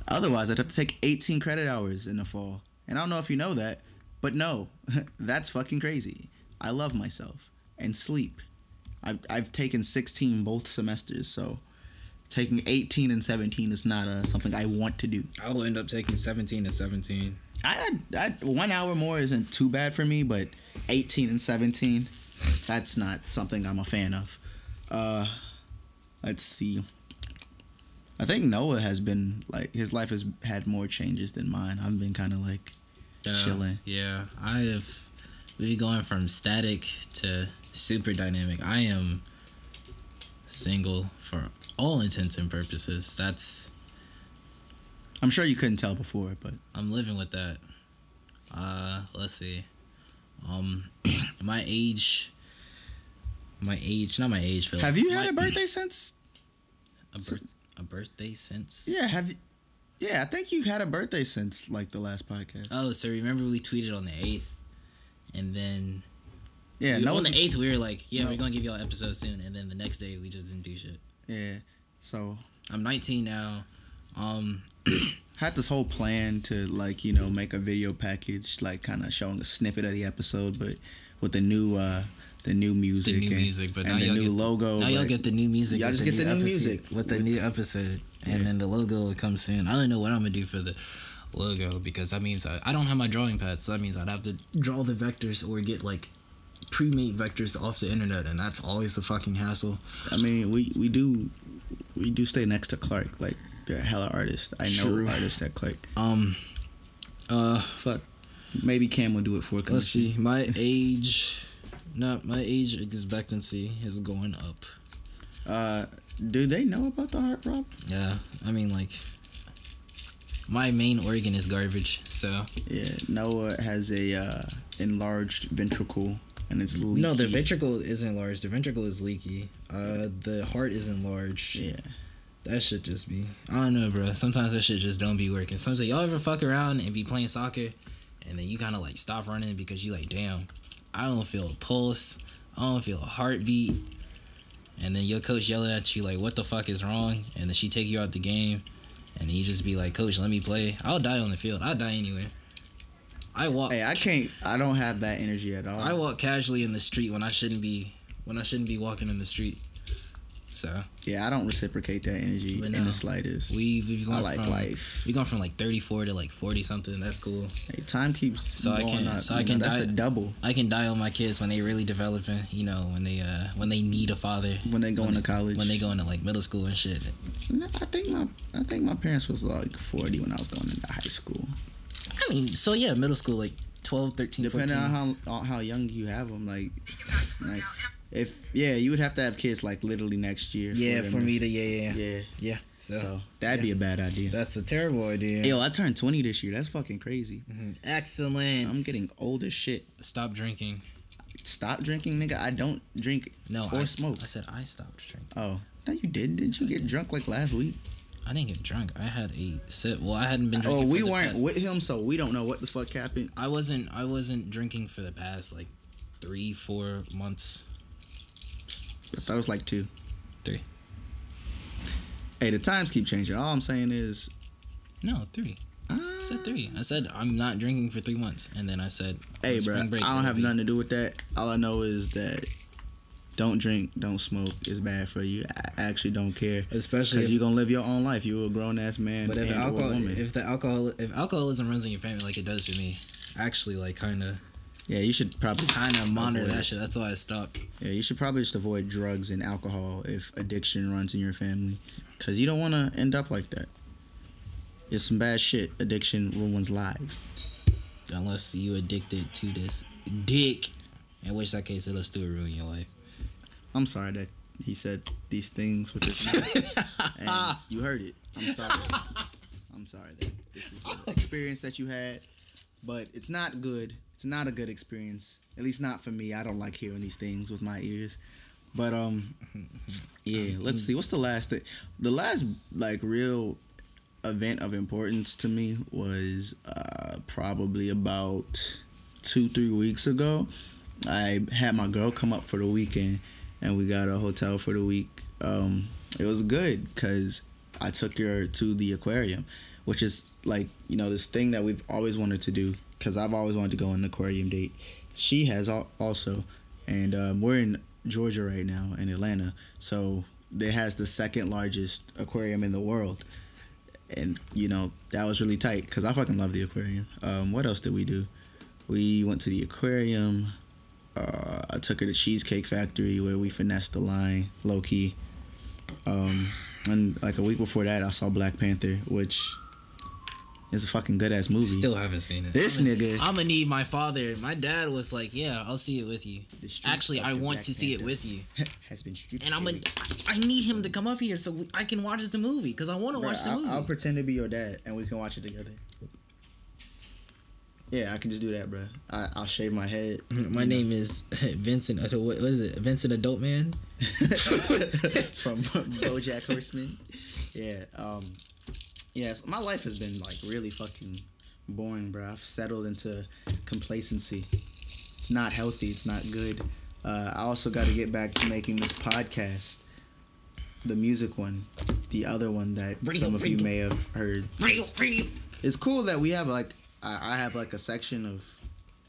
otherwise I'd have to take 18 credit hours in the fall. And I don't know if you know that, but no, that's fucking crazy. I love myself and sleep. I've I've taken 16 both semesters, so taking 18 and 17 is not uh, something I want to do. I will end up taking 17 and 17. I, I one hour more isn't too bad for me, but 18 and 17, that's not something I'm a fan of. Uh, let's see. I think Noah has been like his life has had more changes than mine. I've been kind of like Yeah, Chilling. Yeah, I have. We going from static to super dynamic. I am single for all intents and purposes. That's I'm sure you couldn't tell before, but I'm living with that. Uh, let's see. Um, my age. My age, not my age. But have you had my- a birthday since? A, birth, a birthday since? Yeah, have you? Yeah, I think you've had a birthday since like the last podcast. Oh, so remember we tweeted on the eighth, and then Yeah, We- on the eighth, we were like, yeah, No. we're gonna give y'all episode soon, and then the next day we just didn't do shit. yeah. So I'm 19 now. Um, had this whole plan to like you know make a video package like kind of showing a snippet of the episode but with the new uh the new music the new and, music, but and the new get, logo Now y'all get the new music. Y'all just get the new episode- music. with the new episode, and Yeah. then the logo will come soon. I don't know what I'm gonna do for the logo because that means I, I don't have my drawing pad, so that means I'd have to draw the vectors or get like pre-made vectors off the internet, and that's always a fucking hassle. i mean we we do we do stay next to clark like they're hella artists i know True. artists at clark Um, uh, fuck maybe cam will do it for us let's see. My age, no, my age expectancy is going up. uh do they know about the heart problem Yeah, I mean like. My main organ is garbage, so yeah noah has a uh enlarged ventricle and it's leaky. No, the ventricle isn't large. The ventricle is leaky. Uh, the heart is enlarged. yeah That should just be. I don't know, bro. Sometimes that shit just don't be working. Sometimes y'all ever fuck around and be playing soccer, and then you kind of like stop running because you like, damn, I don't feel a pulse. I don't feel a heartbeat. And then your coach yelling at you like, what the fuck is wrong? And then she take you out the game, and you just be like, coach, let me play. I'll die on the field. I'll die anywhere. I walk. hey i can't i don't have that energy at all I walk casually in the street when I shouldn't be when I shouldn't be walking in the street. So Yeah, I don't reciprocate that energy But in no. the slightest. We've we've gone I like from life. we gone from like thirty four to like forty something. That's cool. Hey, time keeps So I going can- up. so I you know, can that's die- a double I can die on my kids when they really developing. You know when they uh when they need a father. when they go when into college. When they go into like middle school and shit. No, I think my I think my parents was like forty when I was going into high school. I mean, so yeah, middle school like 12, 13, Depending 14. on how on how young you have them, like it's nice. If yeah, you would have to have kids like literally next year. yeah, them for me to yeah yeah yeah. Yeah. yeah. So, So, that'd be a bad idea. that's a terrible idea. Yo, I turned twenty this year. That's fucking crazy. Mhm. Excellent. I'm getting old as shit. stop drinking. Stop drinking, nigga. I don't drink No, or I, smoke. I said I stopped drinking. Oh, no, you did. Didn't you get drunk like last week? I didn't get drunk. I had a sip. Well, I hadn't been drinking. Oh, we for the weren't past- with him, so we don't know what the fuck happened. I wasn't. I wasn't drinking for the past like three, four months. I thought it was like two. Three. Hey, the times keep changing. All I'm saying is, No, three. uh, I said three. I said I'm not drinking for three months, and then I said, hey, bro, break, I don't have be- nothing to do with that. All I know is that don't drink, don't smoke It's bad for you. I actually don't care Especially because you're gonna live your own life. You're a grown ass man but if alcohol, woman. if the alcohol, if alcoholism runs in your family like it does to me, actually like kind of, yeah, you should probably kind of monitor avoid that shit. That's why I stopped. Yeah, you should probably just avoid drugs and alcohol if addiction runs in your family, because you don't want to end up like that. It's some bad shit. Addiction ruins lives. Unless you addicted to this dick, in which that case it'll still ruin your life. I'm sorry that he said these things with his mouth, and you heard it. I'm sorry. I'm sorry that this is an experience that you had, but it's not good. It's not a good experience. At least not for me. I don't like hearing these things with my ears. But um, yeah. Let's see. What's the last thing? The last like real event of importance to me was uh, probably about two three weeks ago. I had my girl come up for the weekend, and we got a hotel for the week. Um, it was good because I took her to the aquarium, which is like you know this thing that we've always wanted to do. Because I've always wanted to go on an aquarium date. She has al- also, and um, we're in Georgia right now in Atlanta, so it has the second largest aquarium in the world. And you know that was really tight because I fucking love the aquarium. Um, what else did we do? We went to the aquarium. Uh, I took her to Cheesecake Factory where we finessed the line low key. Um, and like a week before that, I saw Black Panther, which is a fucking good ass movie. Still haven't seen it. This I'm nigga- I'm gonna need my father. My dad was like, "Yeah, I'll see it with you." Actually, I want Black to see it with you, has been stripped. and I'm gonna. I need him to come up here so we- I can watch the movie because I want to watch the I'll, movie. I'll pretend to be your dad and we can watch it together. Yeah, I can just do that, bro. I, I'll shave my head. my name is Vincent. uh, What, what is it? Vincent Adultman. from BoJack Horseman. Yeah. Um. Yes, my life has been like really fucking boring, bro. I've settled into complacency. it's not healthy. It's not good. Uh, I also got to get back to making this podcast, the music one, the other one that Radio, some of you may have heard. Radio, radio. It's cool that we have like I, I have like a section of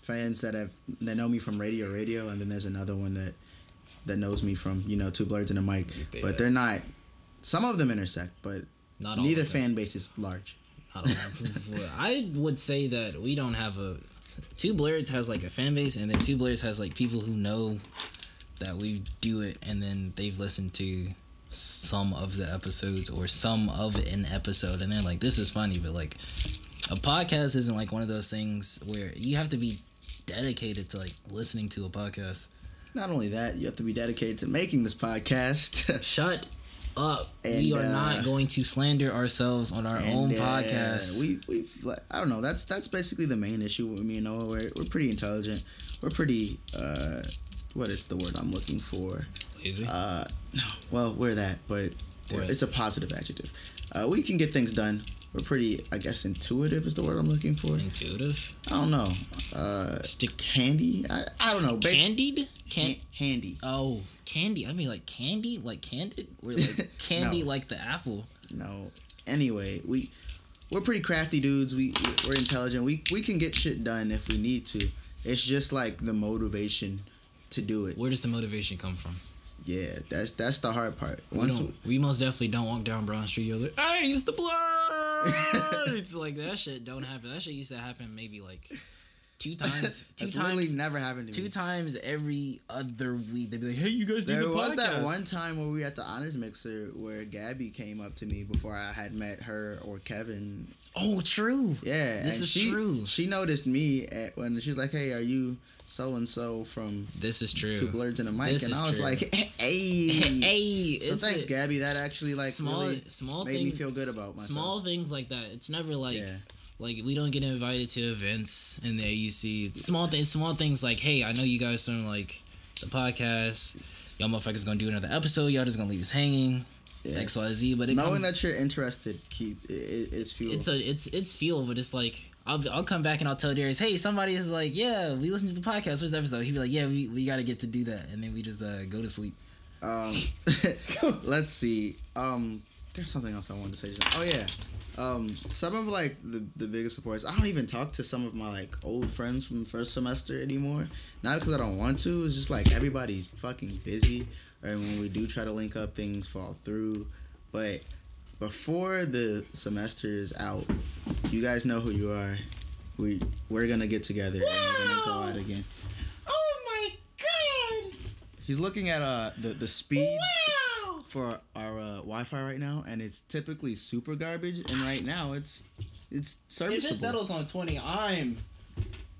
fans that have that know me from radio radio, and then there's another one that that knows me from you know two blurs and a mic, but they're not. Some of them intersect, but Not all neither fan base is large. I don't know. I would say that we don't have a. Two Blurs has like a fan base, and then Two Blurs has like people who know that we do it, and then they've listened to some of the episodes or some of an episode, and they're like, "This is funny," but like a podcast isn't like one of those things where you have to be dedicated to like listening to a podcast. Not only that, you have to be dedicated to making this podcast. Shut up. And, we are uh, not going to slander ourselves on our own And, uh, podcast. We we've like, I don't know. That's that's basically the main issue with me and Noah. We're we're pretty intelligent. We're pretty uh, what is the word I'm looking for? Lazy. Uh, no, well we're that, but it's a positive adjective. Uh, we can get things done. We're pretty, I guess, intuitive is the word I'm looking for. Intuitive. I don't know. Uh, Stick handy. I, I don't know. Bas- Candied? Can Han- handy. oh candy? I mean like candy, like candid, or like candy, No. like the apple. No. Anyway, we we're pretty crafty dudes. We we're intelligent. We we can get shit done if we need to. It's just like the motivation to do it. Where does the motivation come from? Yeah, that's that's the hard part. We, Once don't, we most definitely don't walk down Brown Street. You're like, hey, it's the blur. it's like that shit don't happen. That shit used to happen maybe like two times. Two times. literally never happened to Two me. times every other week, they'd be like, "Hey, you guys do There the was that one time where we were at the honors mixer where Gabby came up to me before I had met her or Kevin. Oh, true. Yeah, This is she, true. She noticed me at, when she's like, "Hey, are you so and so from This is true. Two Blurs and a Mic?" This and I was true. like, "Hey, hey, So thanks, Gabby. That actually like small really small made me things, feel good about myself. Small things like that. It's never like Yeah. Like we don't get invited to events in the AUC. Small things, small things like, hey, I know you guys from like the podcast. Y'all motherfuckers gonna do another episode. Y'all just gonna leave us hanging. Yeah. X Y Z. But it Knowing comes, that you're interested, keep i- i- is fuel. it's a it's it's fuel, but it's like I'll I'll come back and I'll tell Darius, hey, somebody is like, yeah, we listened to the podcast. Where's the episode? He'd be like, yeah, we, we got to get to do that, and then we just uh, go to sleep. Um, let's see. Um, there's something else I wanted to say. Oh yeah. Um, some of like the the biggest supporters. I don't even talk to some of my like old friends from first semester anymore. Not because I don't want to. It's just like everybody's fucking busy, and when we do try to link up, things fall through. But before the semester is out, you guys know who you are. We we're gonna get together and we're gonna go out again. Oh my god! He's looking at uh the the speed Wow! For our uh, Wi-Fi right now, and it's typically super garbage. And right now, it's it's serviceable. If it settles on twenty, I'm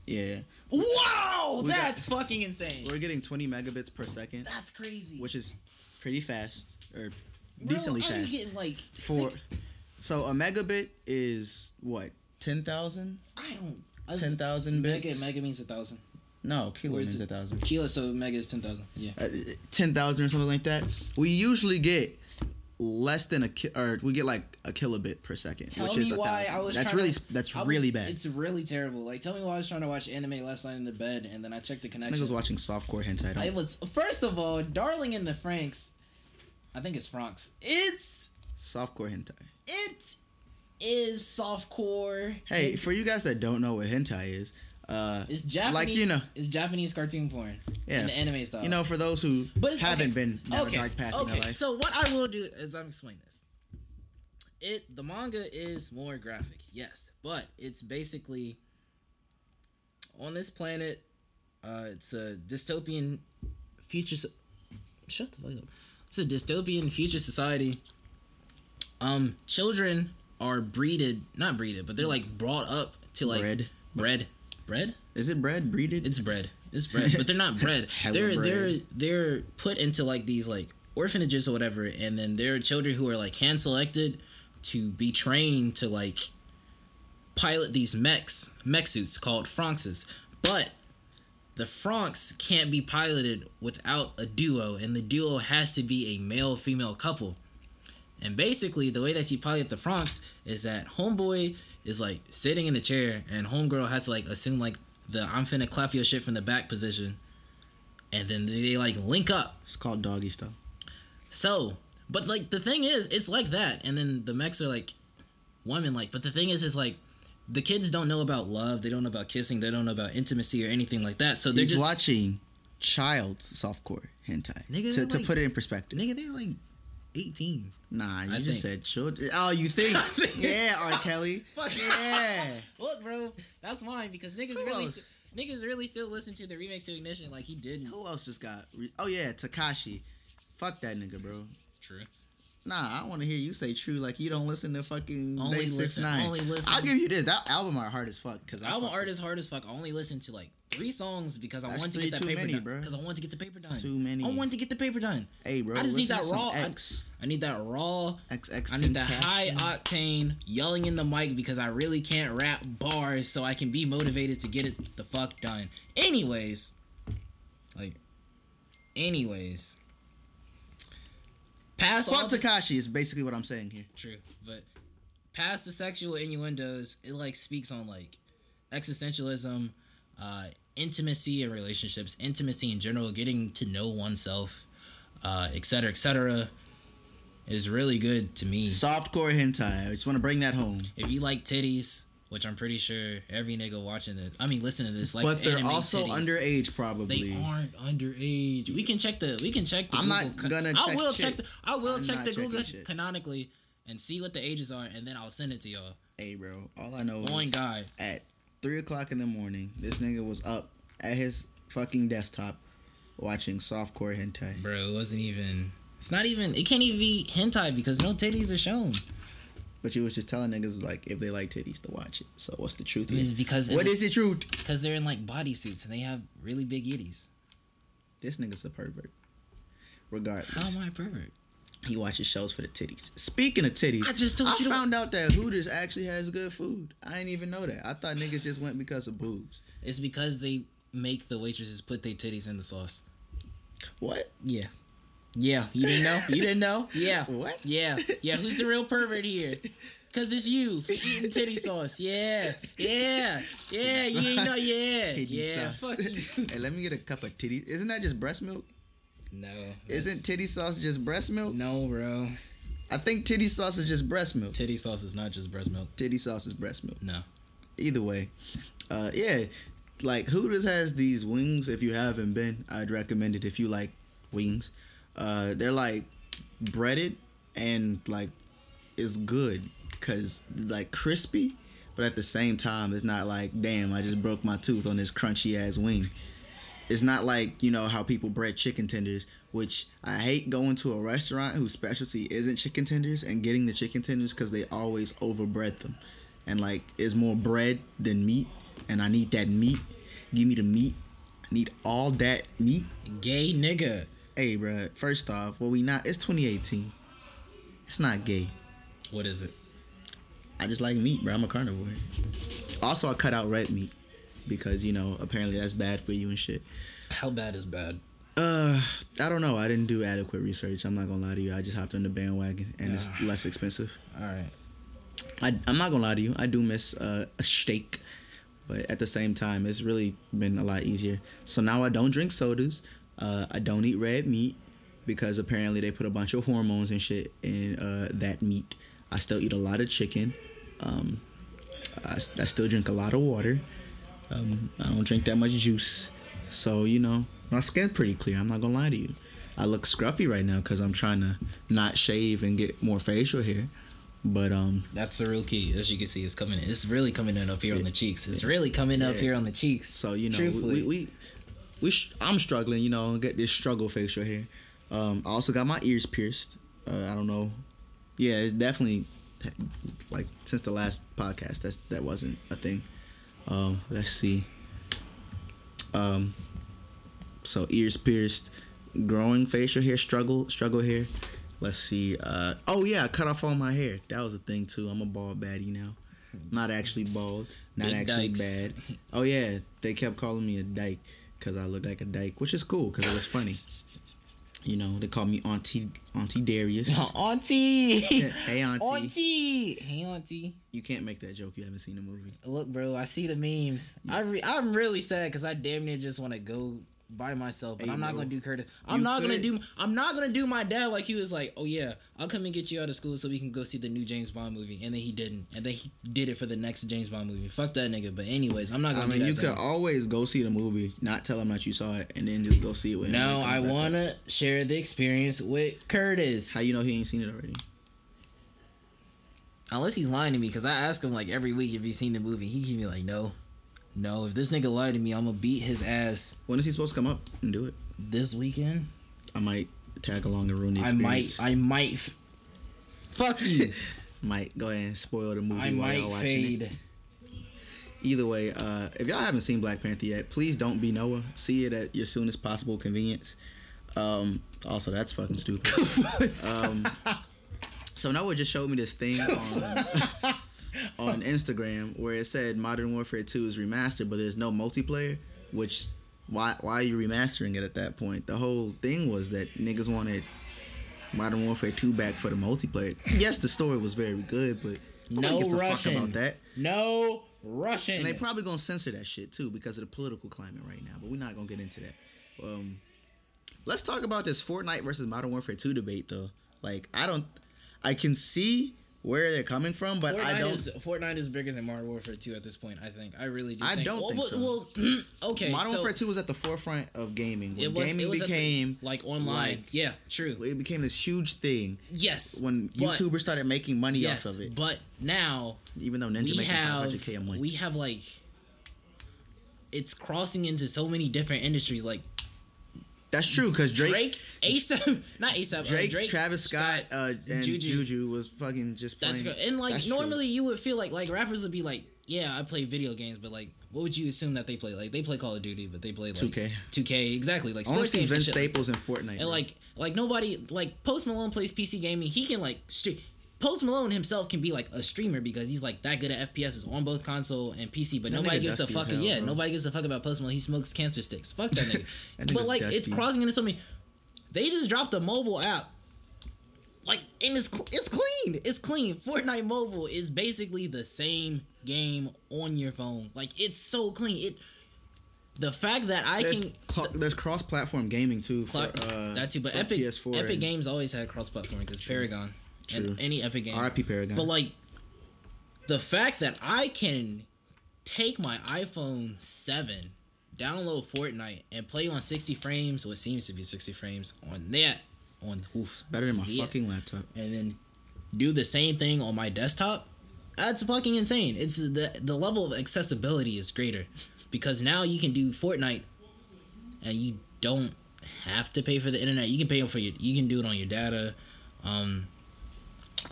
yeah, wow. We got- That's fucking insane. we're getting 20 megabits per second, That's crazy. which is pretty fast or decently I'm fast. getting like For six, so a megabit is what 10,000, I don't. 10,000 mega bits. mega means a thousand. No, kilo is it- a thousand. Kilo, so mega is ten thousand. Yeah. Uh, 10,000 or something like that. We usually get less than a ki- or we get like a kilobit per second, Tell which me is a why thousand. I was. That's really to- that's was- really bad. It's really terrible. Like, tell me why I was trying to watch anime last night in the bed, and then I checked the This connection. nigga's watching softcore hentai. I Don't. was first of all, Darling in the Franxx. I think it's Franxx. It's Softcore hentai. it is softcore. Hey, It's, for you guys that don't know what hentai is, uh, it's Japanese. like, you know- it's Japanese cartoon porn. Yeah. in the anime style. you know, for those who But haven't okay, been down okay, a dark path okay. in their life, So what I will do is I'm explain this. It the manga is more graphic, yes, but it's basically on this planet. Uh, it's a dystopian future. so- Shut the fuck up. It's a dystopian future society. Um, children are breeded, not breeded, but they're like brought up to like Bred. bread, bread. is it bread breeded? It's bread. It's bread, but they're not bread. They're bread. they're they're put into like these like orphanages or whatever, and then there are children who are like hand selected to be trained to like pilot these mechs, mech suits called Franxxes. But the Franxx can't be piloted without a duo, and the duo has to be a male female couple. And basically, the way that you pilot the Franxx is that homeboy is like sitting in the chair, and homegirl has to like assume like the I'm finna clap your shit from the back position, and then they like link up. It's called doggy style. So, but like the thing is, it's like that, and then the mechs are like women like. But the thing is, is like the kids don't know about love. They don't know about kissing. They don't know about intimacy or anything like that. So they're He's just watching child softcore hentai. Nigga, to, to like- put it in perspective. nigga. They're like eighteen. Nah, you I just think. said children. Oh, you think? yeah, R. Kelly. Fuck yeah. Look, bro, that's mine because niggas Who really, st- niggas really still listen to the remix to Ignition like he didn't. Who else just got? Re- oh yeah, Tekashi. Fuck that nigga, bro. True. Nah, I want to hear you say true. Like you don't listen to fucking Only Day Six Nine. only listen- I'll give you this. That album art hard as fuck. Cause I Album art is hard as fuck. I only listen to like three songs because I That's wanted to get that paper many, done. Because I wanted to get the paper done. Too many. I wanted to get the paper done. Hey, bro. I just need that raw. I- X. I need that raw. XX. I need that high octane yelling in the mic because I really can't rap bars, so I can be motivated to get it the fuck done. Anyways, like, anyways, past Fuck Tekashi is basically what I'm saying here. true, but past the sexual innuendos, it like speaks on like existentialism, uh, intimacy and relationships, intimacy in general, getting to know oneself, uh, et cetera, et cetera. Is really good to me. Softcore hentai. I just want to bring that home. If you like titties, which I'm pretty sure every nigga watching this, I mean, listening to this, like, but they're also underage, probably. They aren't underage. We can check the. We can check the. I'm not Google gonna I check will shit. check. The, I will I'm check the Google shit. canonically and see what the ages are, and then I'll send it to y'all. Hey, bro. All I know On is God, at three o'clock in the morning, this nigga was up at his fucking desktop watching softcore hentai. bro, it wasn't even. It's not even. It can't even be hentai because no titties are shown. But you was just telling niggas like if they like titties to watch it. So what's the truth? It's because What is the truth? Because they're in like bodysuits and they have really big yitties. This nigga's a pervert. Regardless. How am I a pervert? He watches shows for the titties. Speaking of titties, I just told I you found out that Hooters actually has good food. I didn't even know that. I thought niggas just went because of boobs. It's because they make the waitresses put their titties in the sauce. What? Yeah. Yeah. You didn't know? You didn't know? Yeah. What? Yeah. Yeah. Who's the real pervert here? Cause it's you eating titty sauce. Yeah. Yeah. Yeah. You ain't know. Yeah. Titty Yeah. sauce. Fuck you. hey, let me get a cup of titty. Isn't that just breast milk? No. Isn't titty sauce just breast milk? No, bro. I think titty sauce is just breast milk. Titty sauce is not just breast milk. Titty sauce is breast milk. No. Either way, uh, yeah, like Hooters has these wings. If you haven't been, I'd recommend it. If you like wings, uh, they're like breaded and like it's good because like crispy, but at the same time, it's not like damn, I just broke my tooth on this crunchy ass wing. It's not like you know how people bread chicken tenders, which I hate going to a restaurant whose specialty isn't chicken tenders and getting the chicken tenders because they always overbread them, and like it's more bread than meat, and I need that meat. Give me the meat. I need all that meat. Gay nigga. Hey, bruh, First off, well, we not. It's 2018. It's not gay. What is it? I just like meat, bro. I'm a carnivore. Also, I cut out red meat because you know apparently that's bad for you and shit. How bad is bad? Uh, I don't know. I didn't do adequate research. I'm not gonna lie to you. I just hopped on the bandwagon, and it's less expensive. All right. I, I'm not gonna lie to you. I do miss uh, a steak, but at the same time, it's really been a lot easier. So now I don't drink sodas. Uh, I don't eat red meat because apparently they put a bunch of hormones and shit in uh, that meat. I still eat a lot of chicken. Um, I, I still drink a lot of water. Um, I don't drink that much juice. So you know, my skin's pretty clear. I'm not gonna lie to you. I look scruffy right now because I'm trying to not shave and get more facial hair. But um, That's the real key. As you can see, it's coming. In. It's really coming in up here on the cheeks. It's really coming up here on the cheeks. So you know, Truthfully. we we, we sh- I'm struggling. You know, get this struggle facial hair. Um, I also got my ears pierced. Uh, I don't know. Yeah, it's definitely like since the last podcast. That's that wasn't a thing. Um, let's see. Um, so ears pierced, growing facial hair, struggle struggle hair. Let's see. Uh, oh yeah, I cut off all my hair. That was a thing too. I'm a bald baddie now. Not actually bald. Not Big actually dykes. bad. Oh yeah, they kept calling me a dyke because I look like a dyke, which is cool because it was funny. You know, they call me Auntie Auntie Darius. auntie. hey Auntie. Auntie. Hey auntie. You can't make that joke. You haven't seen the movie. Look, bro, I see the memes. I re- I'm really sad because I damn near just want to go by myself, but Hey, I'm not bro. gonna do Curtis. I'm You not gonna do. I'm not gonna do my dad like he was like, oh yeah, I'll come and get you out of school so we can go see the new James Bond movie, and then he didn't, and then he did it for the next James Bond movie. Fuck that nigga. But anyways, I'm not gonna. I mean, you could always go see the movie, not tell him that you saw it, and then just go see it with. No, I wanna share the experience with Curtis. How you know he ain't seen it already? Unless he's lying to me, because I ask him like every week if he's seen the movie. He keep me like, no, no. If this nigga lied to me, I'm gonna beat his ass When is he supposed to come up and do it? this weekend. I might tag along and ruin the I might, I might. F- fuck you. might go ahead and spoil the movie I while might y'all watching it. fade. Either way, uh, if y'all haven't seen Black Panther yet, please don't be Noah. See it at your soonest possible convenience. Um, also, that's fucking stupid. um, so Noah just showed me this thing on on Instagram where it said Modern Warfare 2 is remastered, but there's no multiplayer. Which why why are you remastering it at that point? The whole thing was that niggas wanted Modern Warfare 2 back for the multiplayer. Yes, the story was very good, but no gives a Russian. fuck about that. No Russian. And they probably gonna censor that shit too because of the political climate right now. But we're not gonna get into that. Um, let's talk about this Fortnite versus Modern Warfare 2 debate though. Like I don't, I can see where they're coming from, but Fortnite I don't. is Fortnite is bigger than Modern Warfare 2 at this point. I think. I really do. I think. don't well, think so. well, okay. Modern so Warfare 2 was at the forefront of gaming. When it was. gaming at the- became like online. like- yeah, true. it became this huge thing Yes. when but- YouTubers started making money Yes, off of it. but now Even though Ninja making have 500k a month. we have like it's crossing into so many different industries like That's true because Drake, Drake, ASAP, not ASAP, Drake, uh, Drake, Travis Scott, uh, and Juju. Juju. was fucking just playing. That's good. And like That's true. normally you would feel like like rappers would be like, yeah, I play video games, but like, what would you assume that they play? Like they play Call of Duty, but they play like 2K. 2K exactly like sports see games and Vince like- Staples in Fortnite. and bro. like like nobody like Post Malone plays PC gaming. He can like stre- Post Malone himself can be like a streamer because he's like that good at FPSs on both console and PC. But That nobody gives a dusty fucking hell, yeah. bro. Nobody gives a fuck about Post Malone. He smokes cancer sticks. Fuck that nigga. That but like it's crossing into so many. They just dropped a mobile app. Like and it's cl- it's clean. It's clean. Fortnite Mobile is basically the same game on your phone. Like it's so clean. It. The fact that I there's, can cl- there's cross-platform gaming too for uh, that too, but Epic PS4 Epic and Games always had cross platform because Paragon True. and any Epic game. RIP Paragon. But like the fact that I can take my iPhone seven, download Fortnite, and play on sixty frames, what seems to be sixty frames on that on oof, better than my fucking laptop. and then do the same thing on my desktop. That's fucking insane. It's the the level of accessibility is greater because now you can do Fortnite and you don't have to pay for the internet. You can pay for your you can do it on your data. Um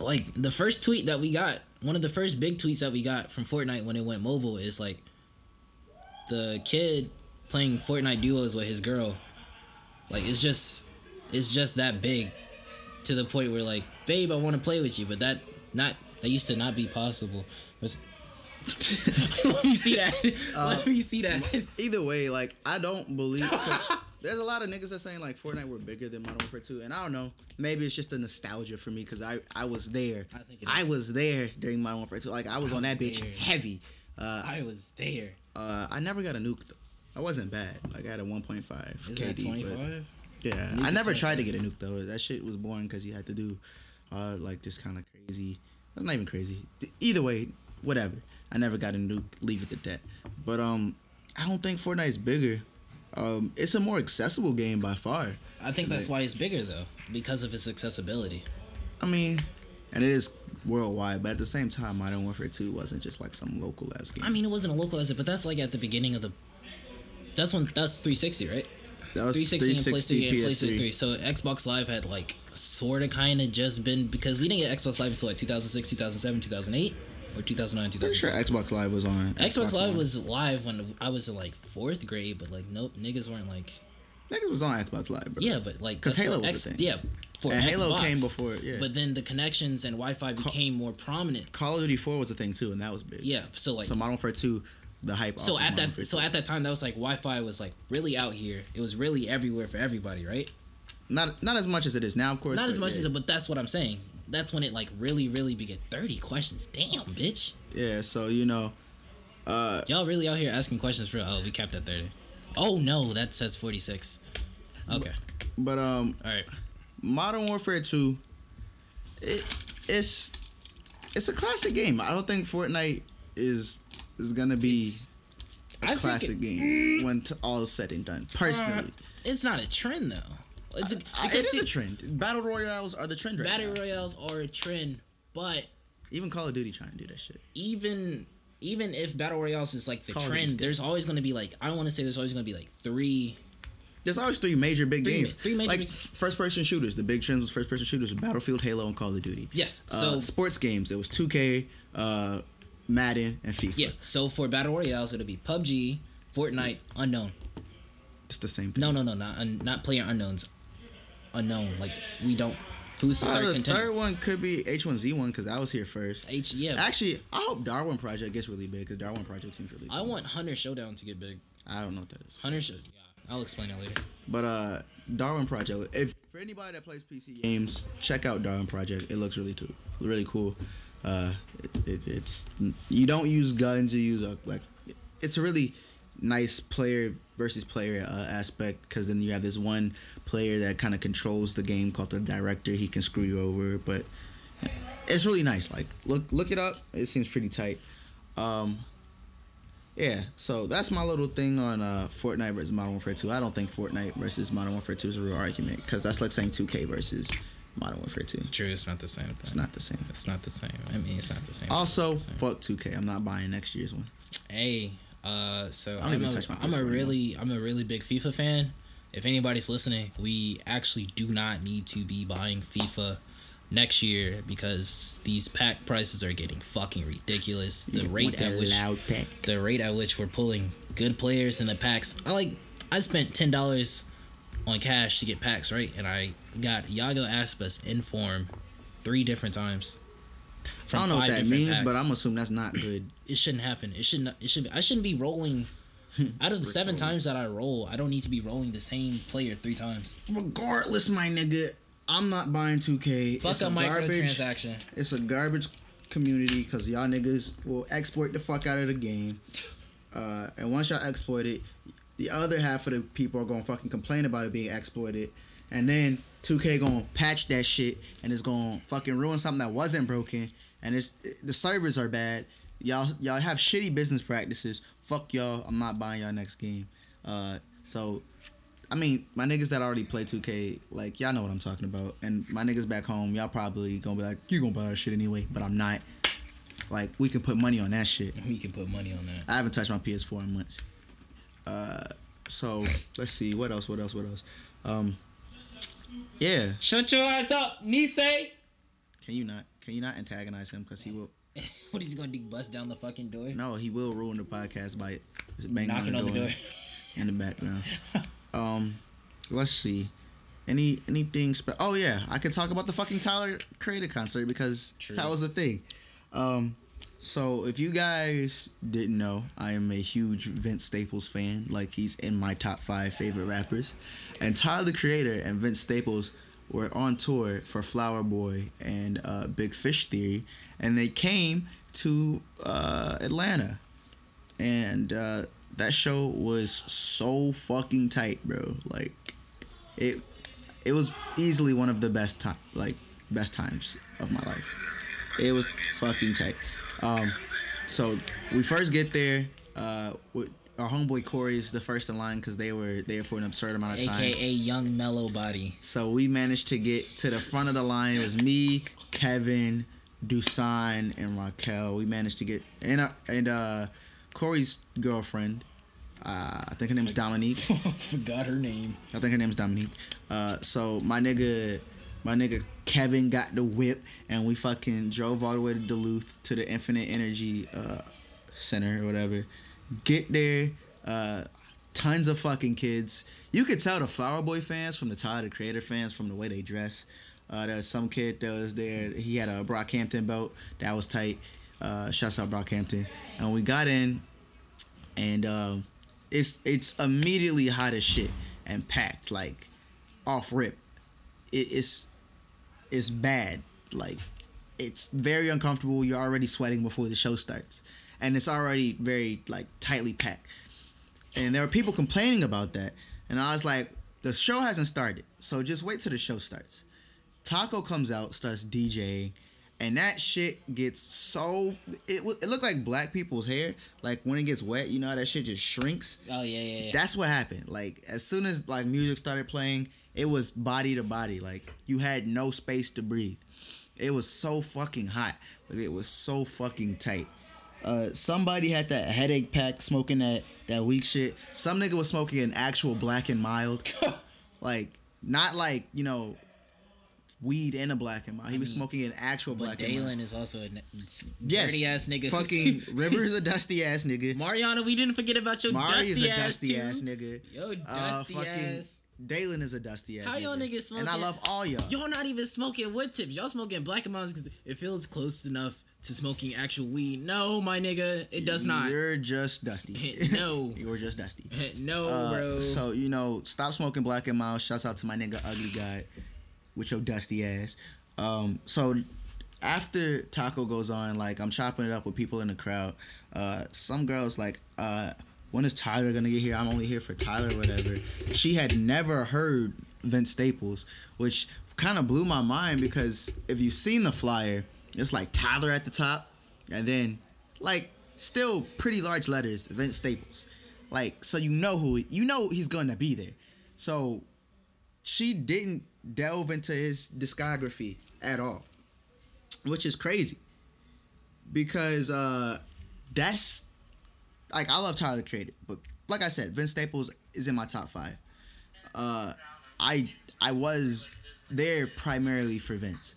like the first tweet that we got, one of the first big tweets that we got from Fortnite when it went mobile is like the kid playing Fortnite duos with his girl. Like it's just it's just that big to the point where like, babe, I want to play with you, but that not that used to not be possible. Let me see that. Uh, Let me see that. Either way, like I don't believe. There's a lot of niggas that saying like Fortnite were bigger than Modern Warfare 2, and I don't know. Maybe it's just a nostalgia for me because I I was there. I think it I was there during Modern Warfare 2. Like I was I on that was bitch there. heavy. Uh, I was there. uh, I never got a nuke. Though. I wasn't bad. Like I had a 1.5 Is KD. that but- twenty five? Yeah, Nuke I never tried to get a nuke though. That shit was boring because you had to do, uh, like this kind of crazy. That's not even crazy. Either way, whatever. I never got a nuke. Leave it at that. But um, I don't think Fortnite's bigger. Um, it's a more accessible game by far. I think that's why it's bigger though, because of its accessibility. I mean, and it is worldwide, but at the same time, Modern Warfare Two wasn't just like some local ass game. I mean, it wasn't a localizer, but that's like at the beginning of the. That's when that's 360, right? that was 360 and 360 PlayStation, and PlayStation 3. So Xbox Live had like sort of kind of just been because we didn't get Xbox Live until like 2006, 2007, 2008, or 2009, Pretty sure Xbox Live was on. Xbox Live One. was live when I was in like fourth grade, but like nope, niggas weren't like Niggas was on Xbox Live, bro. yeah, but like 'Cause that's for Halo was X, a thing. Yeah, for And Halo Xbox. came before it, yeah. But then the connections and Wi-Fi became more prominent. Call of Duty Four was a thing too, and that was big. Yeah, so like so Modern Warfare Two, the hype. so at that so at that time that was like Wi-Fi was like really out here. It was really everywhere for everybody, right? not not as much as it is now, of course. Not as much yeah. as it, but that's what I'm saying. That's when it like really, really began. Thirty questions, damn, bitch. Yeah, so you know, uh, Y'all really out here asking questions for? Oh, we capped at thirty. Oh no, that says forty six. Okay, but um, all right. Modern Warfare Two, it it's it's a classic game. I don't think Fortnite is is gonna be It's- a I classic it- game when t- all is said and done. Personally, It's not a trend though. It's a, it is a trend. Battle royales are the trend right Battle now. royales are a trend, but Even Call of Duty trying to do that shit. even even if battle royales is like the Call of trend, there's always going to be like I want to say there's always going to be like three. There's always three major big Three ma- games. three major like big- first person shooters. The big trends was first person shooters, Battlefield, Halo, and Call of Duty. Yes, Uh, so sports games. It was 2K, uh, Madden, and FIFA. yeah, so for battle royales it'll be PUBG, Fortnite, unknown. It's the same thing. No, no, no, not un, not player unknowns. Unknown, like we don't. Who's the Uh, third the contender? third one could be H1Z1 because I was here first. H yeah. Actually, I hope Darwin Project gets really big because Darwin Project seems really. I want Hunter Showdown to get big. I don't know what that is, Hunter should. Yeah, I'll explain it later. but uh, Darwin Project. If for anybody that plays PC games, check out Darwin Project. It looks really too, really cool. Uh, it, it, it's you don't use guns. You use a like. It's a really nice player versus player uh, aspect because then you have this one player that kind of controls the game called the director. He can screw you over, but it's really nice. Like look look it up. It seems pretty tight. Um, yeah, so that's my little thing on uh, Fortnite versus Modern Warfare 2. I don't think Fortnite versus Modern Warfare 2 is a real argument because that's like saying 2K versus Modern Warfare 2. True, it's not the same. Thing. It's not the same. It's not the same. I mean, it's not the same. Also, the same. fuck 2K. I'm not buying next year's one. Hey, uh, so don't I'm even a, touch my I'm a PS4 really I'm a really big FIFA fan. If anybody's listening, we actually do not need to be buying FIFA next year because these pack prices are getting fucking ridiculous. The rate at which the rate at which we're pulling good players in the packs. I like I spent ten dollars on cash to get packs, right? And I got Iago Aspas in form three different times. I don't know what that means, but I'm assuming that's not good. It shouldn't happen. It shouldn't. It should. Be, I shouldn't be rolling. Out of the seven times that I roll, I don't need to be rolling the same player three times. Regardless, my nigga, I'm not buying 2K. Fuck it's a a garbage. microtransaction. It's a garbage community because y'all niggas will exploit the fuck out of the game. Uh, and once y'all exploit it, the other half of the people are gonna fucking complain about it being exploited. And then 2K gonna patch that shit and it's gonna fucking ruin something that wasn't broken. And it's the servers are bad. Y'all y'all have shitty business practices. Fuck y'all. I'm not buying y'all next game. Uh, so I mean, my niggas that already play 2K, like y'all know what I'm talking about. And my niggas back home, y'all probably gonna be like, you gonna buy that shit anyway, but I'm not. Like we can put money on that shit. We can put money on that. I haven't touched my PS4 in months. Uh, so let's see what else, what else, what else. Um, yeah, Shut your ass up, Nisei. can you not? Can you not antagonize him? Because he will. what is he gonna do? Bust down the fucking door? No, he will ruin the podcast by banging Knocking on the door. in the background. um, let's see. Any anything? Spe- oh yeah, I could talk about the fucking Tyler Creator concert because True. that was the thing. Um, so if you guys didn't know, I am a huge Vince Staples fan. Like he's in my top five favorite rappers, and Tyler the Creator and Vince Staples were on tour for Flower Boy and uh, Big Fish Theory, and they came to uh, Atlanta and uh, that show was so fucking tight, bro. Like it, it was easily one of the best time, like best times of my life. It was fucking tight. Um, so we first get there. Uh, with, our homeboy Corey's the first in line because they were there for an absurd amount of time. AKA Young Mellow Body. So we managed to get to the front of the line. It was me, Kevin, Dusan, and Raquel. We managed to get and uh, and uh, Corey's girlfriend. Uh, I think her name's Dominique. Forgot her name. I think her name's Dominique. Uh, so my nigga, my nigga Kevin got the whip, and we fucking drove all the way to Duluth to the Infinite Energy uh, Center or whatever. Get there, uh, tons of fucking kids. You could tell the Flower Boy fans from the Tyler the Creator fans from the way they dress. Uh, there was some kid that was there. He had a Brockhampton belt that was tight. Uh, shouts out Brockhampton. And we got in, and um, it's it's immediately hot as shit and packed like off rip. it, it's it's bad. Like it's very uncomfortable. You're already sweating before the show starts, and it's already very like tightly packed. And there were people complaining about that, and I was like, the show hasn't started, so just wait till the show starts. Taco comes out, starts DJing, and that shit gets so it, it looked like black people's hair. Like when it gets wet, you know how that shit just shrinks. Oh yeah, yeah, yeah. That's what happened. Like as soon as like music started playing, it was body to body. Like you had no space to breathe. It was so fucking hot, but it was so fucking tight. Uh, somebody had that headache pack smoking that that weak shit. Some nigga was smoking an actual black and mild, like not like you know weed in a black and mild. He was mean, smoking an actual but black and mild. Dalen is also a Yes, dirty ass nigga. Fucking River is a dusty ass nigga. Mariana, we didn't forget about your Mari dusty is a dusty too. ass nigga. Yo, Uh, dusty fucking ass. Dalen is a dusty ass. How y'all nigga. niggas smoking? And I love all y'all. Y'all not even smoking wood tips. Y'all smoking black and milds because it feels close enough to smoking actual weed. No, my nigga, it does not. You're just dusty. No. You're just dusty. no, Uh, bro. So you know, stop smoking black and mild. Shouts out to my nigga Ugly Guy with your dusty ass. Um, so after Taco goes on, like I'm chopping it up with people in the crowd. Uh, some girls like, uh, when is Tyler gonna get here? I'm only here for Tyler, whatever. She had never heard Vince Staples, which kind of blew my mind because if you've seen the flyer, it's like Tyler at the top, and then like still pretty large letters, Vince Staples. Like so you know who you know he's gonna be there. So she didn't delve into his discography at all, which is crazy. Because uh that's like I love Tyler Creator, but like I said, Vince Staples is in my top five. Uh, I I was there primarily for Vince,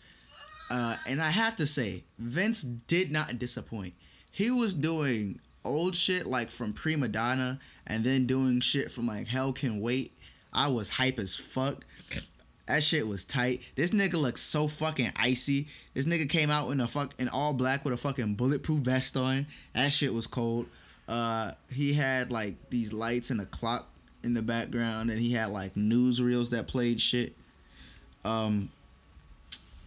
uh, and I have to say, Vince did not disappoint. He was doing old shit like from Prima Donna, and then doing shit from like Hell Can Wait. I was hype as fuck. That shit was tight. This nigga looks so fucking icy. This nigga came out in a fuck in all black with a fucking bulletproof vest on. That shit was cold. Uh, he had like these lights and a clock in the background, and he had like newsreels that played shit. Um,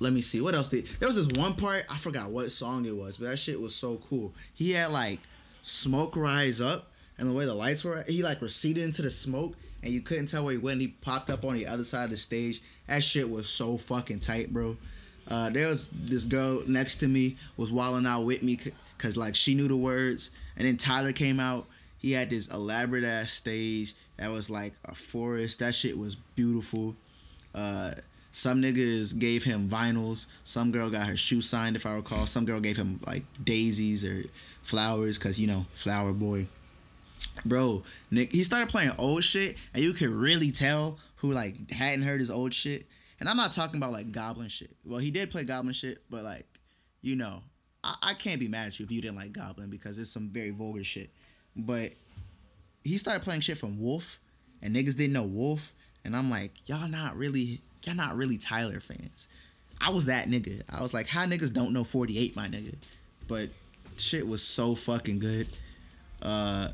let me see what else did. There was this one part I forgot what song it was, but that shit was so cool. He had like smoke rise up, and the way the lights were, he like receded into the smoke, and you couldn't tell where he went. He popped up on the other side of the stage. That shit was so fucking tight, bro. Uh, there was this girl next to me was wilding out with me because like she knew the words, and then Tyler came out. He had this elaborate ass stage that was like a forest. That shit was beautiful. Uh, some niggas gave him vinyls. Some girl got her shoe signed, if I recall. Some girl gave him like daisies or flowers, cause you know, flower boy. Bro, Nick, he started playing old shit, and you could really tell who like hadn't heard his old shit. And I'm not talking about like goblin shit. Well, he did play goblin shit, but like, you know, I, I can't be mad at you if you didn't like goblin because it's some very vulgar shit. But he started playing shit from Wolf, and niggas didn't know Wolf, and I'm like, y'all not really, y'all not really Tyler fans. I was that nigga. I was like, how niggas don't know 48, my nigga. But shit was so fucking good. Uh,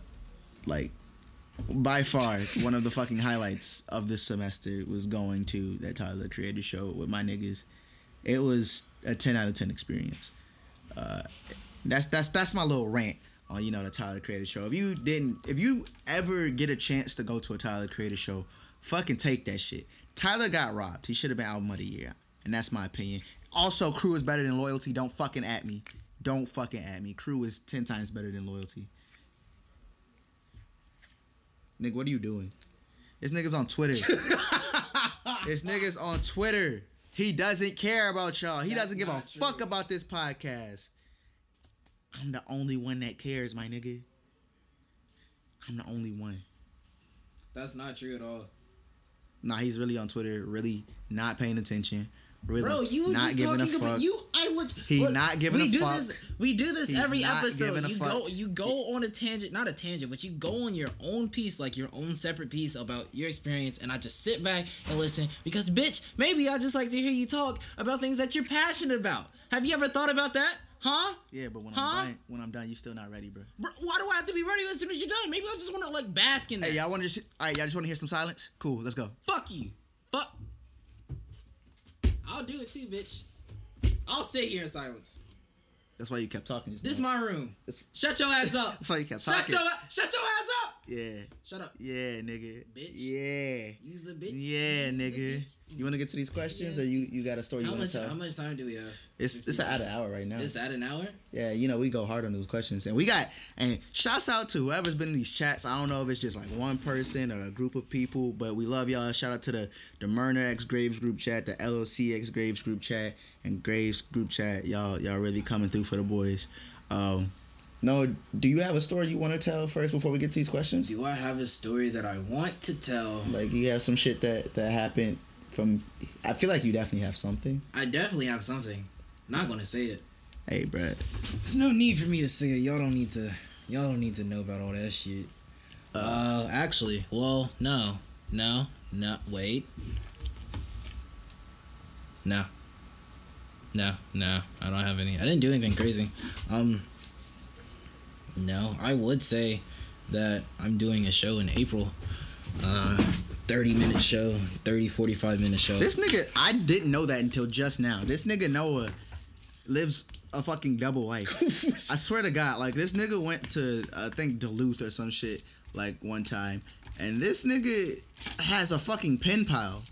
like by far one of the fucking highlights of this semester was going to that Tyler Creator show with my niggas. It was a 10 out of 10 experience. Uh, that's that's that's my little rant on you know the Tyler Creator show. If you didn't, if you ever get a chance to go to a Tyler Creator show, fucking take that shit. Tyler got robbed. He should have been album of the year, and that's my opinion. Also, Crew is better than Loyalty. Don't fucking at me. Don't fucking at me. Crew is ten times better than Loyalty. Nigga, what are you doing? This nigga's on Twitter. this nigga's on Twitter. He doesn't care about y'all. He That's doesn't give a true. fuck about this podcast. I'm the only one that cares, my nigga. I'm the only one. That's not true at all. Nah, he's really on Twitter, really not paying attention. Really Bro, you were not just giving talking a about fuck. you. I look. He look, not giving we a do fuck. This, we do this He's every episode. You fuck. go, you go on a tangent, not a tangent, but you go on your own piece, like your own separate piece about your experience, and I just sit back and listen because, bitch, maybe I just like to hear you talk about things that you're passionate about. Have you ever thought about that? Huh? Yeah, but when Huh? I'm done, when I'm done, you still not ready, bro. Bro, why do I have to be ready as soon as you're done? Maybe I just want to like bask in that. Hey, y'all want to all right? Y'all just want to hear some silence? Cool, let's go. Fuck you. Fuck. I'll do it too, bitch. I'll sit here in silence. That's why you kept talking. just This now. my room. That's- Shut your ass up. That's why you kept Shut talking. your shut your ass up. Yeah, Shut up. yeah, nigga. Bitch. Yeah, Use the bitch. yeah, nigga. bitch. You want to get to these questions, or you you got a story you want to tell? how much time do we have? It's it's at an hour right now. It's at an hour? Yeah, you know we go hard on those questions, and we got and shouts out to whoever's been in these chats. I don't know if it's just like one person or a group of people, but we love y'all. Shout out to the the Myrna X Graves group chat, the LOC X Graves group chat, and Graves group chat. Y'all y'all really coming through for the boys. Um, no, do you have a story you want to tell first before we get to these questions? Do I have a story that I want to tell? Like you have some shit that that happened from. I feel like you definitely have something. I definitely have something. Not gonna say it. Hey, Brad. There's no need for me to say it. Y'all don't need to. Y'all don't need to know about all that shit. Uh, actually, well, no, no, no. Wait. No. No, no, I don't have any. I didn't do anything crazy. Um. No, I would say that I'm doing a show in April. Uh, 30 minute show, 30, 45 minute show. This nigga, I didn't know that until just now. This nigga Noah lives a fucking double life. I swear to God, like this nigga went to I think Duluth or some shit like one time, and this nigga has a fucking pen pal.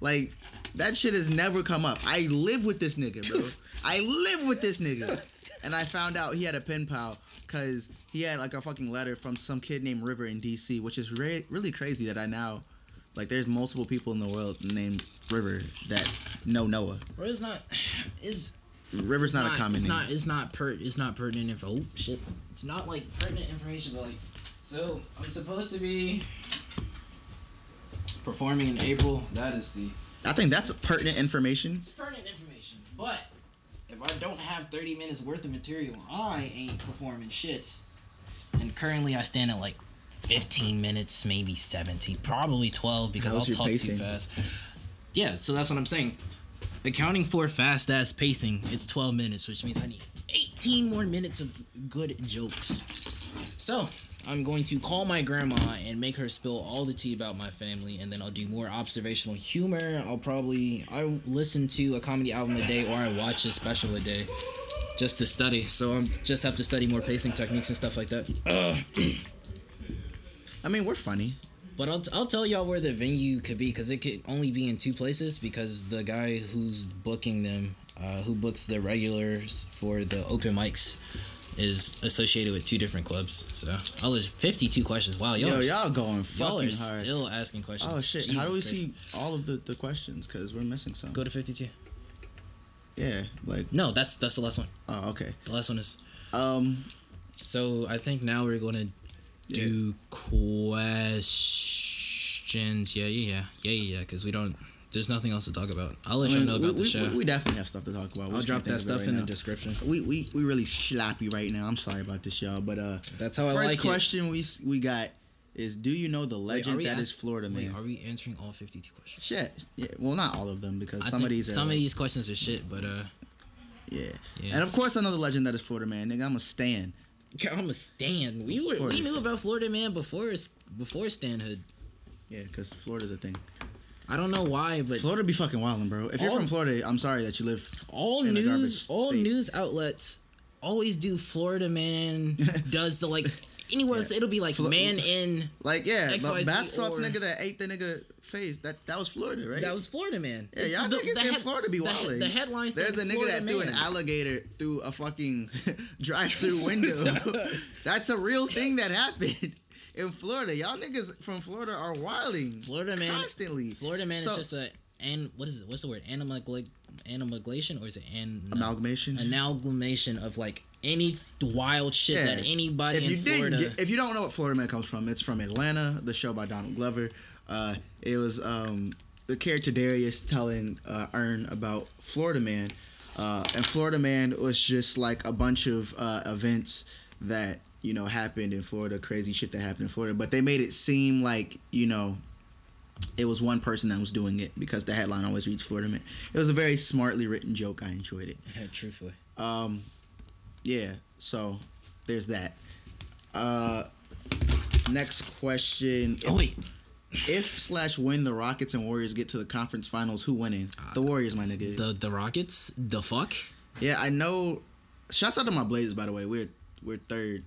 Like that shit has never come up. I live with this nigga, bro. I live with this nigga, and I found out he had a pen pal because he had like a fucking letter from some kid named River in D.C., which is re- really crazy that I now. Like, there's multiple people in the world named River that know Noah. Bro, it's not. Is River's not, a common it's name. Not, it's not per. It's not pertinent info. Oh shit! It's not like pertinent information, but like, so I'm supposed to be performing in April. That is the. I think that's pertinent information. It's pertinent information, but if I don't have 30 minutes worth of material, I ain't performing shit. And currently, I stand at like 15 minutes, maybe 17, probably 12 because How's I'll talk pacing? too fast. Yeah, so that's what I'm saying. Accounting for fast ass pacing, it's 12 minutes, which means I need 18 more minutes of good jokes. So, I'm going to call my grandma and make her spill all the tea about my family, and then I'll do more observational humor. I'll probably I listen to a comedy album a day, or I watch a special a day, just to study. So I just have to study more pacing techniques and stuff like that. I mean, we're funny. But I'll, I'll tell y'all where the venue could be because it could only be in two places because the guy who's booking them, uh, who books the regulars for the open mics, is associated with two different clubs. So I'll just 52 questions. Wow, y'all, Yo, are, y'all going y'all are hard. still asking questions. oh shit! How do we Christ. see all of the, the questions? Cause we're missing some. Go to 52. Yeah, like No, that's that's the last one. oh okay. The last one is. Um, So I think now we're going to do questions. Yeah, yeah, yeah, yeah, yeah. Because we don't. There's nothing else to talk about. I'll let I y'all mean, know we, about the we, show. we, we definitely have stuff to talk about. We I'll drop that think of it stuff right in the description. We, we we really slappy right now. I'm sorry about this, y'all. But uh, That's how I first like it. question we we got is: Do you know the legend are we that is ask- Florida Wait, man? are we answering all 52 questions? Shit. Yeah. Well, not all of them because I some of these some like- of these questions are shit, but uh, yeah. Yeah. And of course, I know the legend that is Florida man. Nigga, I'm a stan. I'm a Stan. We were we knew about Florida Man before before Stanhood. Yeah, because Florida's a thing. I don't know why, but Florida be fucking wildin', bro. If you're from Florida, I'm sorry that you live. all in news all state. news outlets always do Florida Man does the like anywhere else, it'll be like Flo- man in Like, yeah, the XYZ bath salts or- nigga that ate the nigga face. That that was Florida, right? that was Florida Man. Yeah, It's y'all the- niggas the in head- Florida be the- wildin'. The, headline There's a nigga Florida that threw an alligator through a fucking drive-through window. That's a real thing that happened in Florida. Y'all niggas from Florida are wilding. Florida Man- constantly. Florida Man So- is just a and what is it? What's the word? Animagla- animaglation or is it an amalgamation. amalgamation of like any wild shit Yeah. that anybody if in you Florida. didn't, get, if you don't know what Florida Man comes from, it's from Atlanta, the show by Donald Glover. Uh, it was um, the character Darius telling uh, Earn about Florida Man, uh, and Florida Man was just like a bunch of uh, events that you know happened in Florida, crazy shit that happened in Florida, but they made it seem like you know. It was one person that was doing it because the headline always reads Florida Man. It was a very smartly written joke. I enjoyed it. Yeah, truthfully. Um, yeah. So there's that. Uh, next question. Oh wait, if slash when the Rockets and Warriors get to the conference finals, who winning? The Warriors, my nigga. The the Rockets, the fuck? yeah, I know. Shouts out to my Blazers, by the way. We're we're third,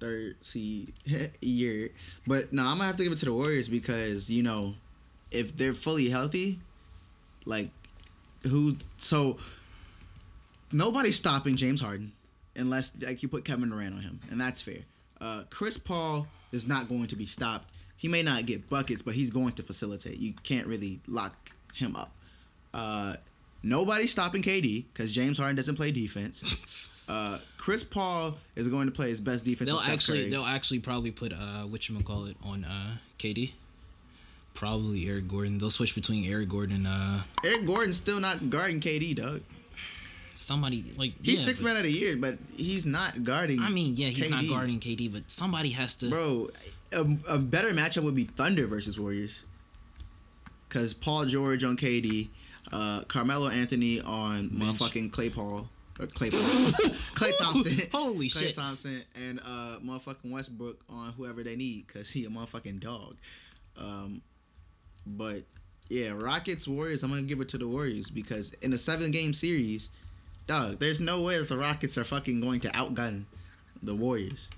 third seed year, but no, I'm gonna have to give it to the Warriors because you know, if they're fully healthy, like who? So nobody's stopping James Harden unless like you put Kevin Durant on him, and that's fair. Uh, Chris Paul is not going to be stopped. He may not get buckets, but he's going to facilitate. You can't really lock him up. Uh, nobody's stopping KD because James Harden doesn't play defense. Uh, Chris Paul is going to play his best defense. they'll actually Curry. they'll actually probably put uh what you call it on uh KD. Probably Eric Gordon. They'll switch between Eric Gordon and uh Eric Gordon's still not guarding KD, dog. Somebody like He's yeah, six but- man of the year, but he's not guarding. I mean, yeah, he's not guarding KD, but somebody has to. Bro, a, a better matchup would be Thunder versus Warriors. Cause Paul George on KD, uh, Carmelo Anthony on Bench. motherfucking Clay Paul. Or Clay Paul. Klay Thompson. Holy Clay shit. Thompson and uh, motherfucking Westbrook on whoever they need, cause he a motherfucking dog. Um, but yeah, Rockets Warriors. I'm gonna give it to the Warriors because in a seven game series, dog, there's no way that the Rockets are fucking going to outgun the Warriors.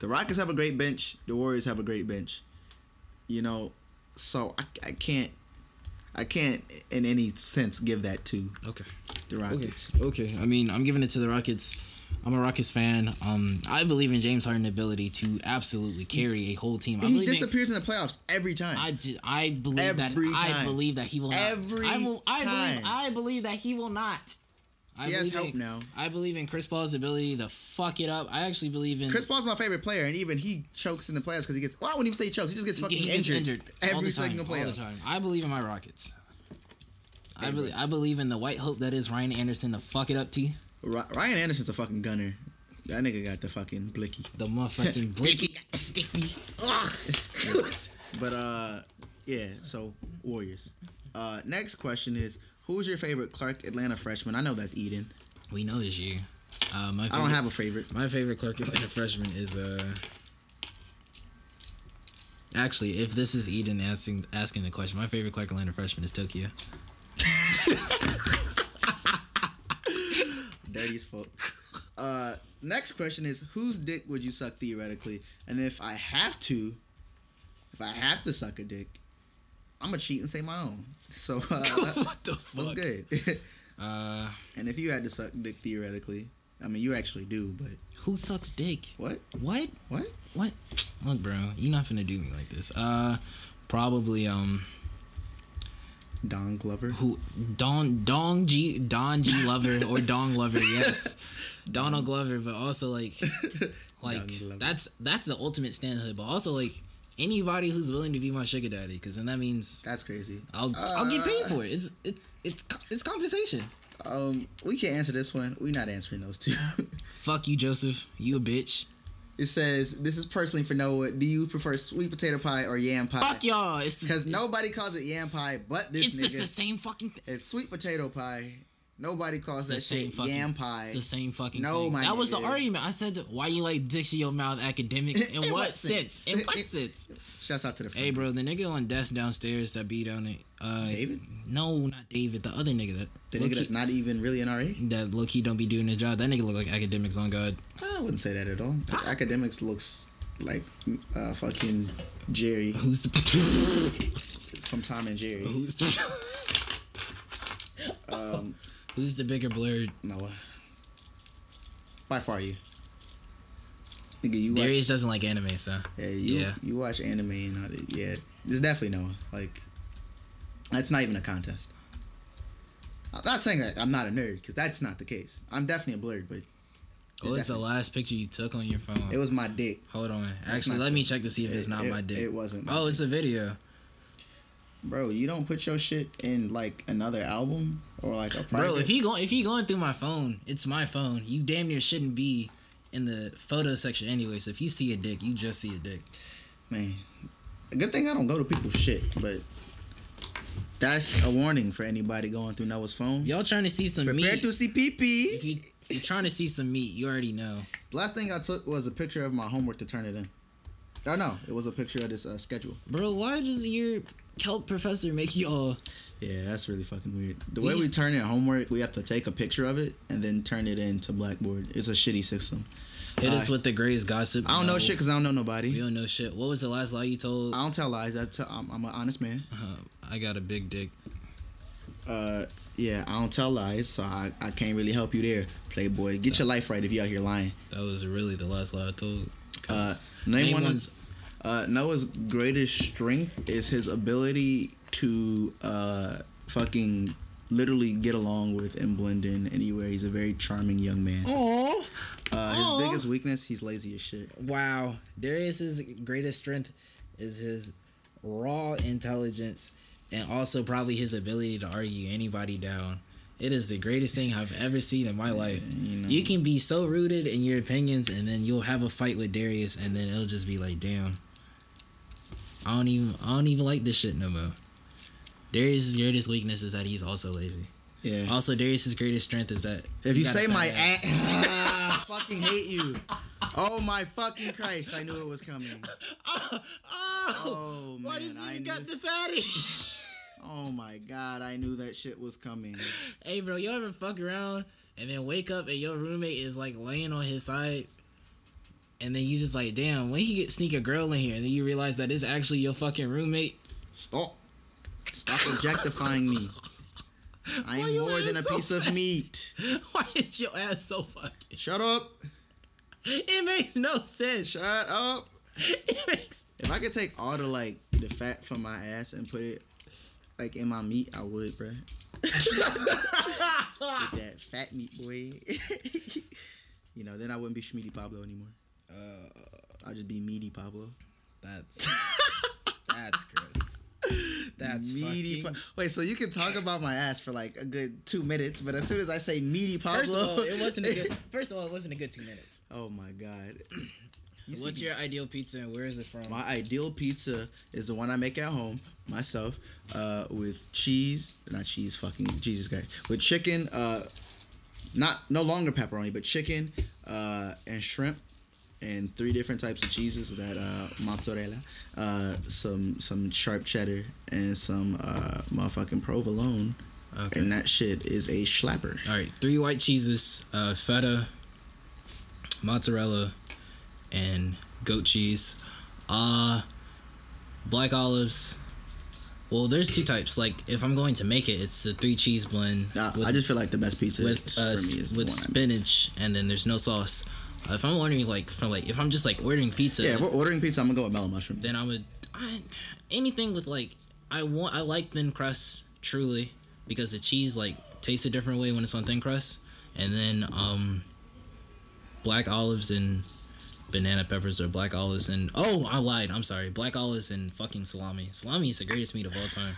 The Rockets have a great bench. The Warriors have a great bench. You know, so I, I can't, I can't in any sense give that to Okay. the Rockets. Okay. okay, I mean, I'm giving it to the Rockets. I'm a Rockets fan. Um, I believe in James Harden's ability to absolutely carry a whole team. I He believe in, disappears in the playoffs every time. I, ju- I believe Every that I believe that he will not. Every I will, I time. believe I believe that he will not. I He has in, now. I believe in Chris Paul's ability to fuck it up. I actually believe in Chris Paul's my favorite player, and even he chokes in the playoffs because he gets. Well, I wouldn't even say he chokes. He just gets fucking he gets injured, all every the single all the playoff. time. I believe in my Rockets. I believe I believe in the white hope that is Ryan Anderson to fuck it up. T Ryan Anderson's a fucking gunner. That nigga got the fucking blicky. the motherfucking blicky stiffy. But uh, yeah. So Warriors. Uh, next question is who's your favorite Clark Atlanta freshman? I know that's Eden. We know this year. Uh, my I don't have a favorite. my favorite Clark Atlanta freshman is uh. Actually, if this is Eden asking asking the question, my favorite Clark Atlanta freshman is Tokyo. Dirty as fuck. Uh, next question is whose dick would you suck theoretically? And if I have to, if I have to suck a dick, I'm gonna cheat and say my own. So uh, what the what's fuck? good? Uh, and if you had to suck dick theoretically, I mean you actually do, but who sucks dick? what? What? What? What? Look, bro, you're not finna do me like this. Uh, probably um, Don Glover. who Don Dong G Don G Lover or Dong Lover, yes, Donald Glover, but also like like that's that's the ultimate standhood, but also like anybody who's willing to be my sugar daddy, because then that means That's crazy. I'll I'll get paid Uh, for it. It's it's it's it's compensation. Um, we can't answer this one. We're not answering those two. Fuck you, Joseph. You a bitch. it says this is personally for Noah. Do you prefer sweet potato pie or yam pie? Fuck y'all. Because nobody calls it yam pie, but this nigga. it's the same fucking thing. It's sweet potato pie. Nobody calls the that same shit fucking yam pie. It's the same fucking No, thing. my that was the argument. I said, why you like dicks in your mouth academics? In, In what, sense? sense? In what sense? Shouts out to the hey, bro, the nigga on desk downstairs that beat on it. Uh, David? No, not David. The other nigga that The nigga that's not even really an RA? that low key don't be doing his job. That nigga look like academics on God. I wouldn't say that at all. His academics looks like uh, fucking Jerry Who's the from Tom and Jerry. who's the, Um, who's the bigger blurred? Noah. Uh, by far you. Nigga, you Darius watch, doesn't like anime, so yeah, you, yeah. you watch anime and all that. Yeah, there's definitely Noah. Like, that's not even a contest. I'm not saying that I'm not a nerd because that's not the case. I'm definitely a blurred, but Oh, it's the last picture you took on your phone. it was my dick. Hold on. That's Actually, let me check to see if it's not it- my dick. it wasn't my Oh, it's a video. Bro, you don't put your shit in like another album or like a private. Bro, if he going if he going through my phone, it's my phone. You damn near shouldn't be in the photo section anyway. So if you see a dick, you just see a dick. man, a good thing I don't go to people's shit, but that's a warning for anybody going through Noah's phone. Y'all trying to see some Prepare meat? to see pee pee. If you you're trying to see some meat, you already know. Last thing I took was a picture of my homework to turn it in. Oh no, it was a picture of this uh, schedule. Bro, why does your calc professor make y'all? Yeah, that's really fucking weird. The way We- we turn in homework, we have to take a picture of it and then turn it into Blackboard. It's a shitty system. Hit us Uh, with the greatest gossip. I don't know No, shit because I don't know nobody. We don't know shit. What was the last lie you told? I don't tell lies. I tell, I'm, I'm an honest man. Uh, I got a big dick. Uh, yeah, I don't tell lies, so I, I can't really help you there, Playboy. Get your life right if you out here lying. That was really the last lie I told. Uh, 'Cause name name one. One's- uh, Noah's greatest strength is his ability to uh, fucking literally get along with and blend in anywhere. He's a very charming young man. Aw. Uh, his biggest weakness, he's lazy as shit. Wow. Darius's greatest strength is his raw intelligence and also probably his ability to argue anybody down. It is the greatest thing I've ever seen in my life. you know. You can be so rooted in your opinions and then you'll have a fight with Darius and then it'll just be like, damn. I don't even I don't even like this shit no more. Darius's greatest weakness is that he's also lazy. Yeah. Also, Darius's greatest strength is that If you he say my ass. Ah, I fucking hate you. Oh my fucking Christ! I knew it was coming. Oh, oh, Oh why man, I nigga knew. got the fatty? Oh my god, I knew that shit was coming. hey, bro, you ever fuck around and then wake up and your roommate is like laying on his side, and then you just like, damn, when he get sneak a girl in here, and then you realize that it's actually your fucking roommate. Stop. Stop objectifying me. I am more than a so piece of meat. Why is your ass so fucking? Shut up. It makes no sense. Shut up. It makes. If I could take all the like the fat from my ass and put it like in my meat, I would, bruh. That fat meat boy. you know, then I wouldn't be Schmeedy Pablo anymore. Uh, I'd just be Meaty Pablo. that's that's gross. That's meaty. fucking. Pa- Wait, so you can talk about my ass for like a good two minutes, but as soon as I say meaty Pablo, First of all, it wasn't a good. First of all, it wasn't a good two minutes. oh my god. You What's your ideal pizza and where is it from? My ideal pizza is the one I make at home myself, uh, with cheese, not cheese, fucking Jesus Christ, with chicken, uh, not no longer pepperoni, but chicken, uh, and shrimp, and three different types of cheeses that uh, mozzarella, uh, some some sharp cheddar, and some uh, motherfucking provolone, Okay. and that shit is a slapper. All right, three white cheeses, uh, feta, mozzarella, and goat cheese. Uh, black olives. Well, there's two types. Like, if I'm going to make it, it's a three cheese blend Uh, with, I just feel like the best pizza with uh, for me is the with one I spinach, and then there's no sauce. If I'm ordering like for like, if I'm just like ordering pizza, Yeah, if we're ordering pizza, I'm gonna go with mellow mushroom. then I would I, anything with like I want I like thin crust truly because the cheese like tastes a different way when it's on thin crust. And then um black olives and banana peppers or black olives and oh I lied I'm sorry black olives and fucking salami. Salami is the greatest meat of all time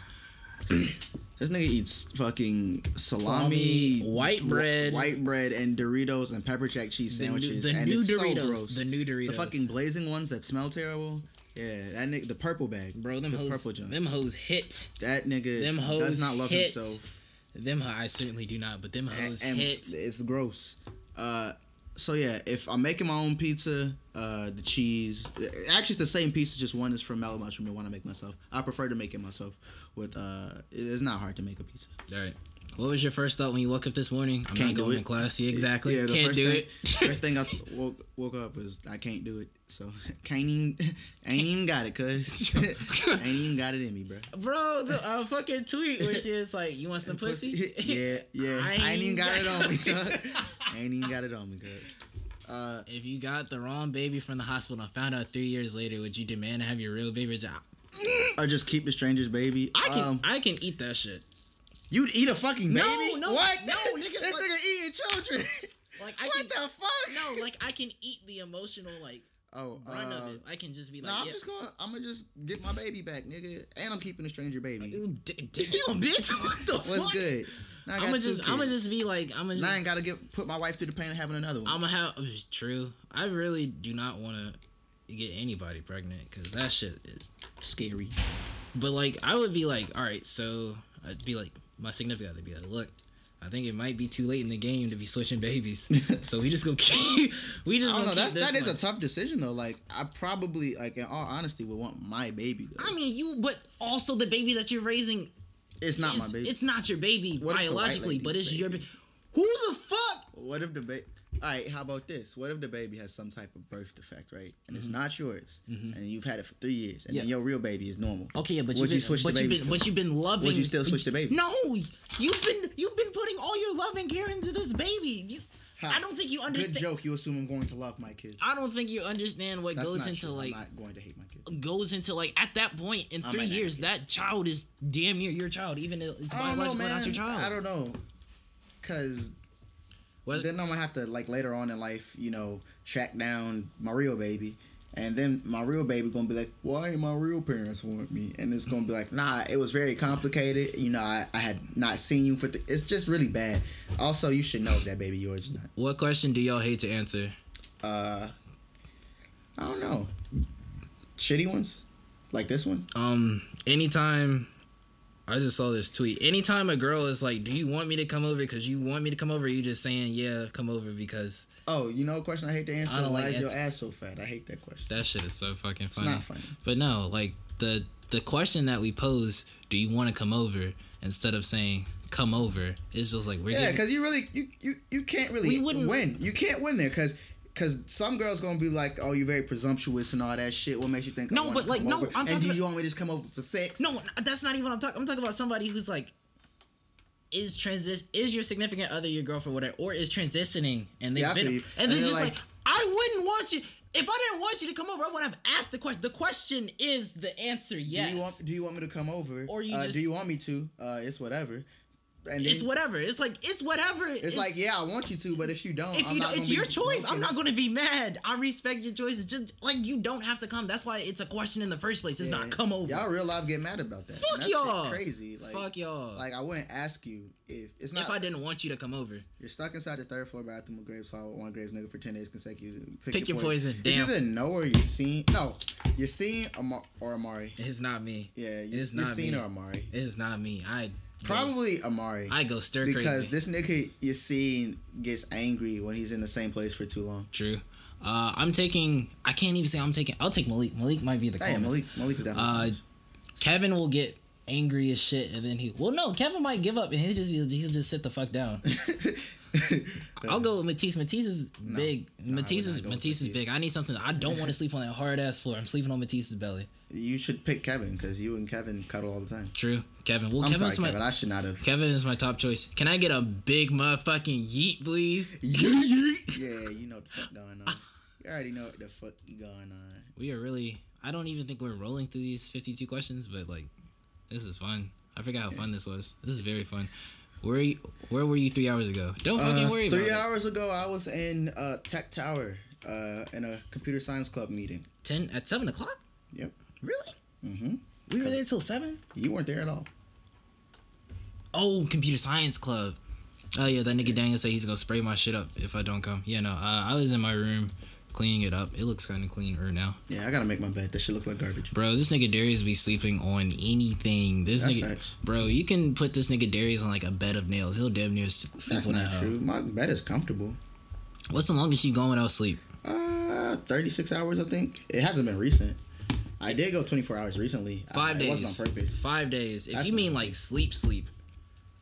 This nigga eats fucking Salami, salami, white wh- bread. white bread, and Doritos and pepper jack cheese The new- sandwiches. the and new it's Doritos so gross. the new Doritos The fucking blazing ones that smell terrible. Yeah, that nigga, the purple bag, bro them the hoes purple junk. them hoes hit that nigga them hoes does not love hit. himself. them I certainly do not but them And, hoes and hit it's gross. Uh, so yeah, if I'm making my own pizza, uh, the cheese, actually it's the same pizza, just one is from Mellow Mushroom, the one I make myself. I prefer to make it myself. With uh, it's not hard to make a pizza. All right. What was your first thought when you woke up this morning? I'm Can't not going it. to class. Yeah, exactly. Yeah, Can't do thing, it. first thing I th- woke woke up was I can't do it. So can't even ain't even got it, cuz I ain't even got it in me, bro. Bro, the uh, fucking tweet where it's like, "You want some pussy?" yeah, yeah. I I ain't, even got it on me, got- cuz. ain't even got it on me, cuz. Uh, If you got the wrong baby from the hospital and found out three years later, would you demand to have your real baby? Job? or just keep the stranger's baby. I can, Um, I can eat that shit. You'd eat a fucking No, baby? no, what? no, nigga, This like- nigga eating children. Like I what can, the fuck? no, like I can eat the emotional like Oh, run uh, of it. I can just be like, No, I'm yeah. just gonna. I'm gonna just get my baby back, nigga, and I'm keeping the stranger baby. Damn, bitch, what the What's fuck? good? Now I I'm gonna just, I'm gonna just be like, I'm gonna Now I ain't gotta get put my wife through the pain of having another one. I'm gonna have. It's true. I really do not want to get anybody pregnant because that shit is. scary. But like, I would be like, all right, so I'd be like, my significant other be like, look, I think it might be too late in the game to be switching babies. so we just go keep. We just I don't know. That's that is a tough decision though. Like I probably like in all honesty would want my baby. Though. I mean, you, but also the baby that you're raising. It's not my baby. It's not your baby What if it's a white biologically, but it's your baby? baby. Who the fuck? What if the baby? All right, how about this? What if the baby has some type of birth defect, right? And it's not yours, and you've had it for three years, and then Mm-hmm. Your real baby is normal. Okay, yeah, but you've been, you but you've been, but you've been loving. Would you still switch the baby? No, you've been you've been putting all your love and care into this baby. You, Ha. I don't think you understand. Good joke. You assume I'm going to love my kid. I don't think you understand what That's goes into true. like I'm not going to hate my kid. goes into like at that point in I three years, that child is damn near your child, even if it's I don't know, biological not your child. I don't know, cause Then I'm gonna have to like later on in life, you know, track down my real baby, and then my real baby gonna be like, why my real parents want me? And it's gonna be like, nah, it was very complicated. You know, I, I had not seen you for. Th- it's just really bad. Also, you should know if that baby yours or not. What question do y'all hate to answer? Uh, I don't know. Shitty ones, like this one. Um, anytime I just saw this tweet. Anytime a girl is like, "Do you want me to come over?" Because you want me to come over, you just saying, "Yeah, come over." Because Oh, you know a question I hate to answer? I don't Why like is your ass so fat? I hate that question. that shit is so fucking funny. It's not funny. But no, like the the question that we pose, "Do you want to come over?" Instead of saying "come over," it's just like we're Yeah, because you really you, you you can't really We wouldn't- win. You can't win there because because some girls gonna be like, oh, you're very presumptuous and all that shit. What makes you think? No, wanna but, like, no, over? I'm and talking do you want me to just come over for sex? No, that's not even what I'm talking. I'm talking about somebody who's like, is transis is your significant other your girlfriend, whatever, or is transitioning, and they've Yeah, been, and And they're just like, like- I wouldn't want you. If I didn't want you to come over, I wouldn't have asked the question. The question is the answer. Yes, Do you want Do you want me to come over? Or you uh, just- do you want me to? Uh, it's whatever. And then it's whatever. It's like it's whatever. it's, like yeah, I want you to, but if you don't, If I'm you don't, it's your choice. I'm not going to be mad. I respect your choices. Just like you don't have to come. That's why it's a question in the first place. It's Yeah. not come over. Y'all real life get mad about that. Fuck y'all. Crazy. Like, Fuck y'all. Like I wouldn't ask you if it's not. if I didn't want you to come over, You're stuck inside the third floor bathroom of Graves Hall with one Graves nigga for 10 days consecutively. Pick your poison. It's Damn. either no or you're seeing. No, you're seeing Amar- or Amari. it's not me. Yeah, you're, It's you're not seeing me. or Amari. It's not me. I Probably Amari. I go stir because crazy. this nigga you're seeing gets angry when he's in the same place for too long. True. Uh, I'm taking. I can't even say I'm taking. I'll take Malik. Malik might be the Damn. Malik, Malik's definitely. Uh, Kevin will get angry as shit, and then he. Well, no, Kevin might give up, and he'll just he'll just sit the fuck down. I'll go with Matisse. Matisse is big. No, Matisse is not go with Matisse is big. I need something. I don't want to sleep on that hard ass floor. I'm sleeping on Matisse's belly. you should pick Kevin because you and Kevin cuddle all the time. True, Kevin. Well, I'm Kevin's sorry, my Kevin. I should not have. Kevin is my top choice. Can I get a big motherfucking yeet, please? Yeet. yeah, you know what the fuck going on. You already know what the fuck going on. We are really. I don't even think we're rolling through these 52 questions, but like, this is fun. I forgot how fun this was. This is very fun. Where you, where were you three hours ago? Don't fucking Uh, worry three about it. hours ago, I was in uh, Tech Tower uh, in a computer science club meeting. Ten at seven o'clock. Yep. Really? Mm-hmm. We were there till seven. You weren't there at all. Oh, computer science club. Oh yeah, that nigga Daniel said he's gonna spray my shit up if I don't come. Yeah, no, uh, I was in my room cleaning it up. It looks kind of clean right now, Yeah, I gotta make my bed. That shit look like garbage. bro. This nigga Darius be sleeping on anything. This That's nigga, facts. bro, you can put this nigga Darius on like a bed of nails. He'll damn near sleep That's on not true. My bed is comfortable. What's the longest you gone without sleep? Uh, 36 hours, I think. It hasn't been recent. I did go 24 hours recently. Five I, days. It wasn't on purpose. Five days. If That's you mean like sleep, sleep.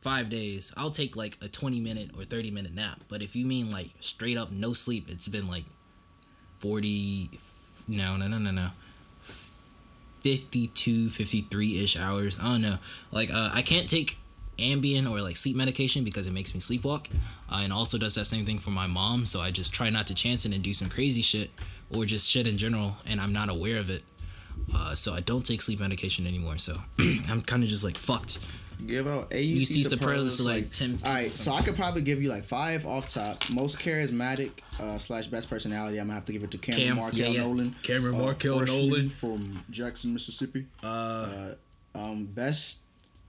Five days. I'll take like a twenty minute or thirty minute nap. But if you mean like straight up no sleep, it's been like forty. No, no, no, no, no. 52, 53 ish hours. I don't know. Like uh, I can't take Ambien or like sleep medication because it makes me sleepwalk, uh, and also does that same thing for my mom. So I just try not to chance it and do some crazy shit or just shit in general, and I'm not aware of it. Uh, so I don't take sleep medication anymore. So I'm kind of just like fucked. Give out AUC You see superlatives superlatives to like ten. All right, so I could probably give you like five off top. Most charismatic uh, slash best personality. I'm gonna have to give it to Cameron Cam, Markel yeah, yeah. Nolan. Cameron uh, Markel freshman Nolan. from Jackson, Mississippi. Uh, Uh, um, best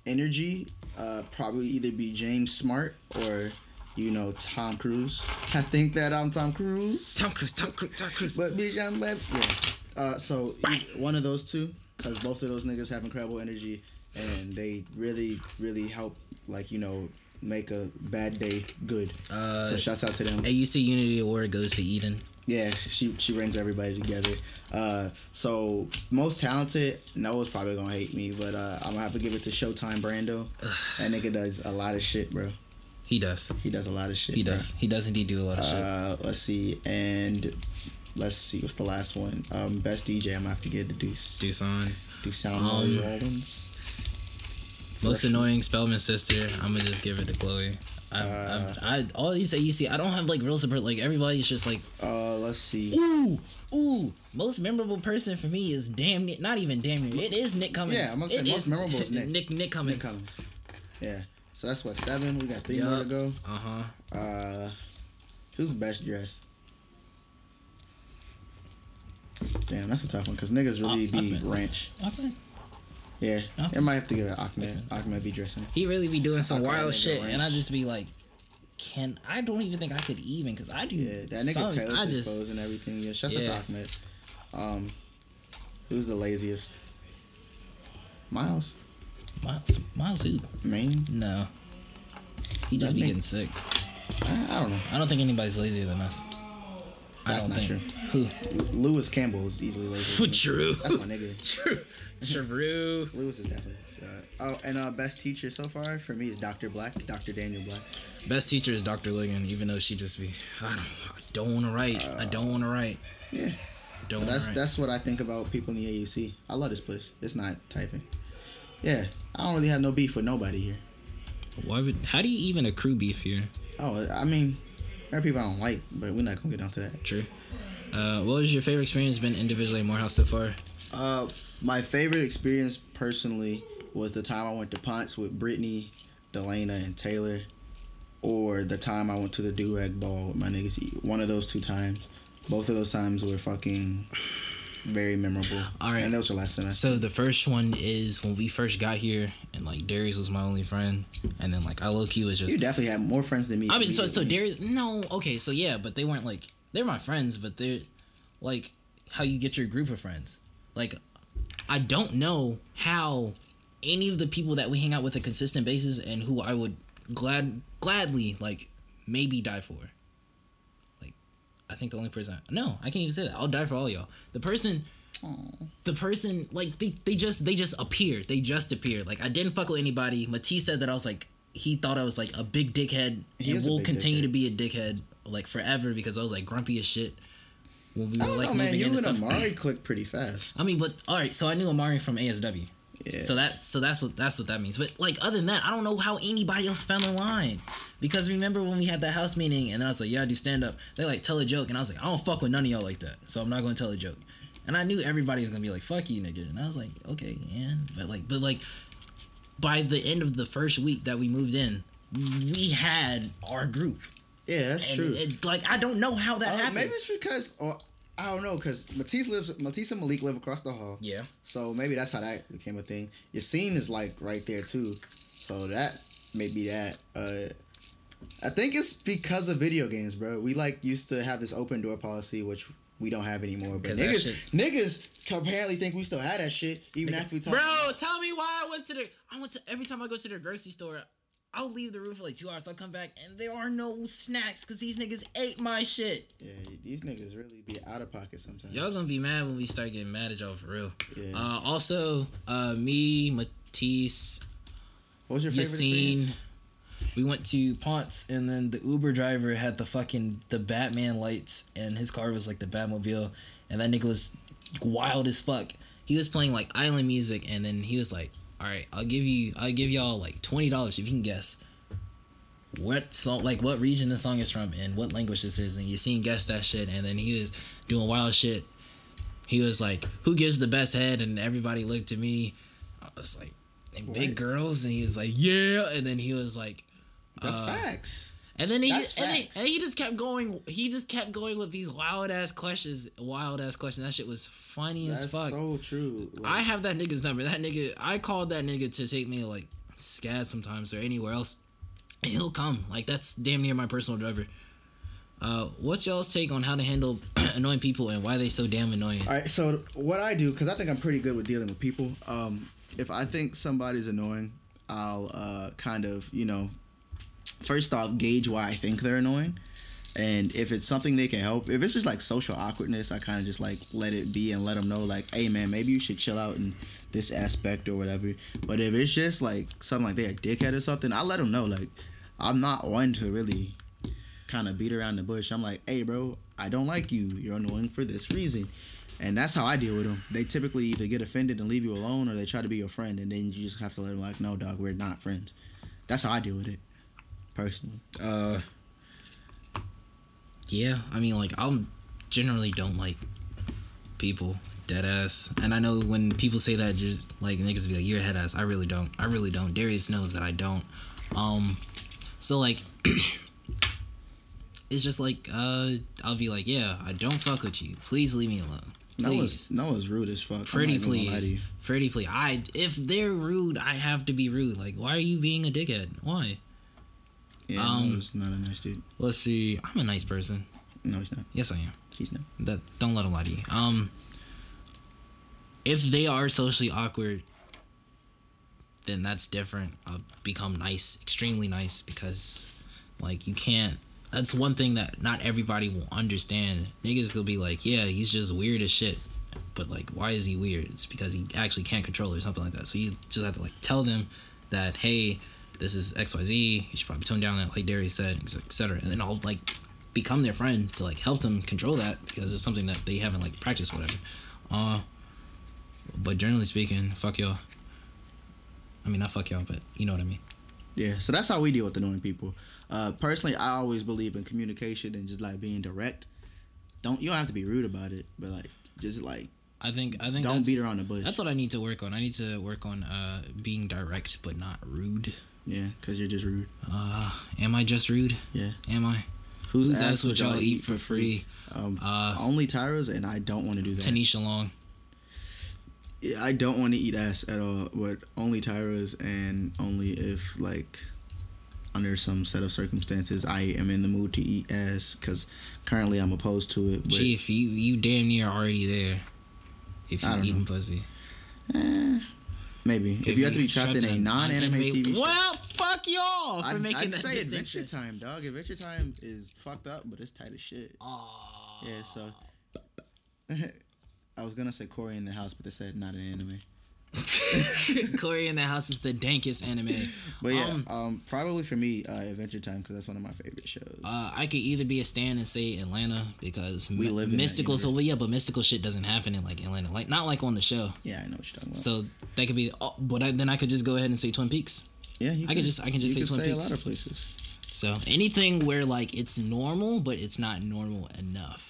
energy. Uh, probably either be James Smart or you know Tom Cruise. I think that I'm Tom Cruise. Tom Cruise, Tom Cruise, Tom Cruise. But bitch, I'm yeah. Uh, so e- one of those two, because both of those niggas have incredible energy. And they really, really help, like you know, make a bad day good. Uh, so shouts out to them. AUC Unity Award goes to Eden. Yeah, she she brings everybody together. Uh, so most talented, Noah's probably gonna hate me, but uh, I'm gonna have to give it to Showtime Brando. that nigga does a lot of shit, bro. He does. He does a lot of shit. He bro. does. He does indeed do a lot of shit. Uh, let's see, and let's see, what's the last one? Um, best DJ. I'm gonna have to get the Deuce. Deuce on. Do sound Um, Rollins. Most annoying Spelman sister. I'm gonna just give it to Chloe. I, Uh, I, I, all these AUC. I don't have like real support. Like everybody's just like, Uh, let's see. ooh, ooh. Most memorable person for me is damn near. Not even damn near. It is Nick Cummins. Yeah, I'm gonna say It most memorable is Nick. Nick Nick Cummins. Nick Cummins. Yeah. So that's what seven. We got three Yup. more to go. Uh huh. Uh, who's the best dressed? Damn, that's a tough one because niggas really Ah, be Ahmed. ranch. Okay. Yeah, Okay. I might have to give it Ahmed. Ahmed be dressing. He really be doing some wild shit, and I just be like, can I don't even think I could even because I do. Yeah, that nigga some- Taylor I just pose and everything. Yeah, out Yeah. to Ahmed. Um, who's the laziest? Miles, Miles Miles who? Maine. No. He just That be nigga- getting sick. I, I don't know. I don't think anybody's lazier than us. That's don't think. true. Who? Lewis Campbell is easily lazy. True. That's my nigga. True. True. Lewis is definitely. Uh, oh, and uh, best teacher so far for me is Dr. Black, Dr. Daniel Black. Best teacher is Dr. Ligon, even though she just be, I don't, I don't want to write. I don't want to write. Yeah, Don't so that's write. that's what I think about people in the AUC. I love this place. It's not typing. Yeah, I don't really have no beef with nobody here. Why would? How do you even accrue beef here? Oh, I mean, there are people I don't like, but we're not gonna get onto that. True. Uh, what was your favorite experience been individually at Morehouse so far? Uh, my favorite experience personally was the time I went to Ponce with Brittany, Delana, and Taylor, or the time I went to the Durag Ball with my niggas. One of those two times. Both of those times were fucking very memorable. All right. and those were last semester. So the first one is when we first got here, and like Darius was my only friend, and then like I low key was just You definitely had more friends than me. I mean, so so. Darius. No, okay, so yeah, but they weren't like they're my friends, but they're like how you get your group of friends. Like, I don't know how any of the people that we hang out with a consistent basis and who I would glad gladly like maybe die for. I think the only person no, I can't even say that. I'll die for all y'all. The person the person like they, they just they just appeared they just appeared like i didn't fuck with anybody matisse said that i was like he thought i was like a big dickhead He and will continue dickhead. to be a dickhead like forever because i was like grumpy as shit when we I were like know, man. You and stuff Amari clicked pretty fast. i mean but all right so i knew amari from asw Yeah. so that so that's what that's what that means. But like other than that, I don't know how anybody else fell in line. Because remember when we had that house meeting and then I was like, Yeah, I do stand up. They like tell a joke and I was like, I don't fuck with none of y'all like that. So I'm not gonna tell a joke. And I knew everybody was gonna be like, fuck you, nigga. And I was like, okay, man. But like but like by the end of the first week that we moved in, we had our group. yeah, that's And true. it, like I don't know how that Uh, happened. maybe it's because, or I don't know, because Matisse lives. Matisse and Malik live across the hall. yeah. So maybe that's how that became a thing. Yassine is like right there too. So that may be that. Uh, I think it's because of video games, bro. We like used to have this open door policy, which we don't have anymore. But niggas, shit- niggas apparently think we still had that shit even after we talked. Bro, tell me why I went to the. I went to every time I go to the grocery store. I'll leave the room for like two hours. I'll come back and there are no snacks because these niggas ate my shit. Yeah, these niggas really be out of pocket sometimes. Y'all gonna be mad when we start getting mad at y'all for real. Yeah. Uh, also, uh, me, Matisse, what was your favorite Yassine. experience? We went to Ponce and then the Uber driver had the fucking the Batman lights and his car was like the Batmobile and that nigga was wild as fuck. He was playing like island music and then he was like, "All right, I'll give you I'll give y'all like $20 if you can guess what song like what region the song is from and what language this is." And Yassine guess that shit and then he was doing wild shit. He was like, "Who gives the best head?" and everybody looked at me. I was like, and big girls and he was like, "Yeah." And then he was like That's uh, facts. And then he That's and, and he just kept going. He just kept going with these wild ass questions. Wild ass questions. That shit was funny That's as fuck. That's so true. Like, I have that nigga's number. That nigga. I called that nigga to take me like SCAD sometimes or anywhere else, and he'll come. Like that's damn near my personal driver. Uh, what's y'all's take on how to handle annoying people and why they so damn annoying? All right, so what I do, because I think I'm pretty good with dealing with people. Um, if I think somebody's annoying, I'll uh, kind of you know, first off gauge why I think they're annoying, and if it's something they can help. If it's just like social awkwardness, I kind of just like let it be and let them know like, hey man, maybe you should chill out in this aspect or whatever. But if it's just like something like they're a dickhead or something, I let them know like, I'm not one to really kind of beat around the bush. I'm like, hey bro, I don't like you. You're annoying for this reason. And that's how I deal with them. They typically either get offended and leave you alone, or they try to be your friend, and then you just have to let them like, no, dog, we're not friends. That's how I deal with it, personally. Uh, yeah, I mean, like, I generally don't like people dead ass, and I know when people say that, just like niggas be like, "You're a head ass." I really don't. I really don't. Darius knows that I don't. Um, so like, it's just like, uh, I'll be like, "Yeah, I don't fuck with you. Please leave me alone." Please. Noah's, Noah's rude as fuck. Pretty not even gonna lie to please. Pretty please. I if they're rude, I have to be rude. Like, why are you being a dickhead? Why? Yeah, Um, Noah's not a nice dude. Let's see. I'm a nice person. No, he's not. Yes, I am. He's not. That don't let him lie to you. Um, if they are socially awkward, then that's different. I'll become nice, extremely nice, because like you can't. That's one thing that not everybody will understand. Niggas will be like, yeah, he's just weird as shit. But like, why is he weird? It's because he actually can't control it or something like that. So you just have to like tell them that, hey, this is X Y Z. You should probably tone down that, like Darius said, etc. And then I'll like become their friend to like help them control that because it's something that they haven't like practiced, whatever. Uh, but generally speaking, fuck y'all. I mean, not fuck y'all, but you know what I mean. Yeah, so that's how we deal with annoying people. Uh, personally, I always believe in communication and just like being direct. Don't you don't have to be rude about it, but like just like I think I think don't beat around the bush. that's what I need to work on. I need to work on uh being direct but not rude. Yeah, because you're just rude. Uh, am I just rude? Yeah. Am I? Who's, Whose ass would y'all eat for free? Um, Uh, only Tyra's, and I don't want to do that. Tanisha Long. Yeah, I don't want to eat ass at all. But only Tyra's, and only if like under some set of circumstances I am in the mood to eat ass. Because currently I'm opposed to it. But Chief, you you damn near already there. If you don't eating know. pussy. eh, maybe if, you have to be trapped in a non-anime TV show. Well, fuck y'all for I'd, making I'd that say. Adventure Time, dog. Adventure Time is fucked up, but it's tight as shit. Aw. Yeah, so I was gonna say Corey in the house, but they said not an anime. Corey in the House is the dankest anime. But yeah, Um, um, probably for me, uh, Adventure Time because that's one of my favorite shows. Uh, I could either be a stan and say Atlanta because We my- live mystical. So yeah, but mystical shit doesn't happen in like Atlanta, like not like on the show. yeah, I know what you're talking about. So that could be. Oh, but I, then I could just go ahead and say Twin Peaks. yeah, you I could just- I can just you say Twin say Peaks. a lot of places. So anything where like it's normal, but it's not normal enough.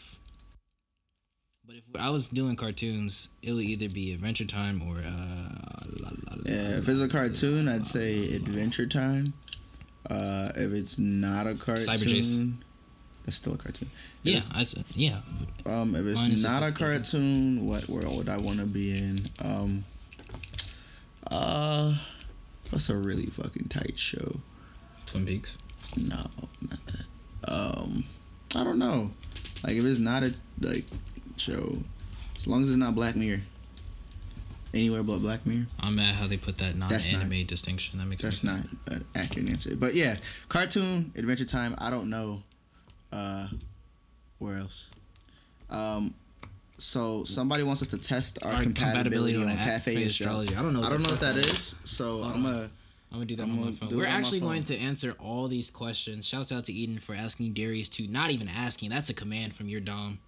But if I was doing cartoons, it would either be Adventure Time or uh, la, la, la, Yeah, if it's a cartoon, I'd say Adventure Time. Uh, if it's not a cartoon, Cyberchase. that's still a cartoon. If yeah, I said yeah. Um, if it's if not a different. cartoon, what world would I want to be in? Um, uh, what's a really fucking tight show? Twin Peaks. No, not that. Um, I don't know. Like if it's not a like show, as long as it's not Black Mirror. Anywhere but Black Mirror. I'm mad how they put that non-anime distinction. That makes That's not an accurate answer. But yeah, cartoon, Adventure Time. I don't know. Uh, where else? Um, so somebody wants us to test our, Our compatibility, on a- cafe astrology. I don't know. I don't know what that is. So I'm on. a. I'm gonna do that I'm on my gonna phone. We're it on my actually phone. going to answer all these questions. Shouts out to Eden for asking Darius to not even asking. That's a command from your dom.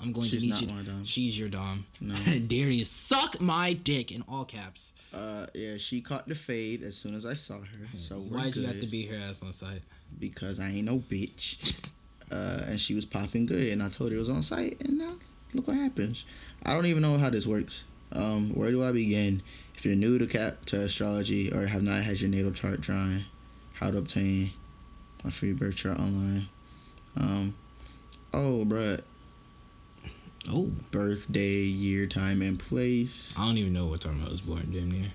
I'm going She's to need you. She's your dom. No. Darius, suck my dick in all caps. Uh, yeah, she caught the fade as soon as I saw her. So Why'd good you have to be her ass on site? because I ain't no bitch. Uh, and she was popping good, and I told her it was on site, and now look what happens. I don't even know how this works. Um, where do I begin? If you're new to cat to astrology or have not had your natal chart drawn, how to obtain my free birth chart online. Um, oh, bruh, Oh, birthday, year, time, and place. I don't even know what time I was born. Damn near.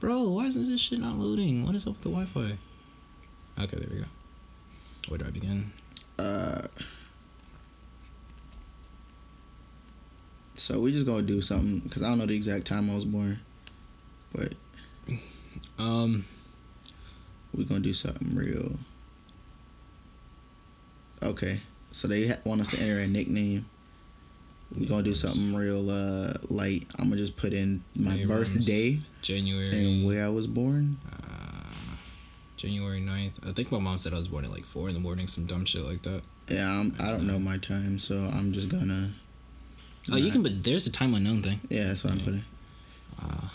Bro, why isn't this shit not loading? What is up with the Wi-Fi? Okay, there we go. Where do I begin? Uh, so we just gonna do something because I don't know the exact time I was born. but Um, we're gonna do something real. Okay, so they ha- want us to enter a nickname. We're gonna do something real uh, light. I'm gonna just put in my birthday January. and where I was born. uh, January 9th. I think my mom said I was born at like four in the morning, some dumb shit like that. Yeah, I'm, I don't know my time, so I'm just gonna. Oh, you can, but there's a time unknown thing. Yeah, that's what I'm putting. Uh,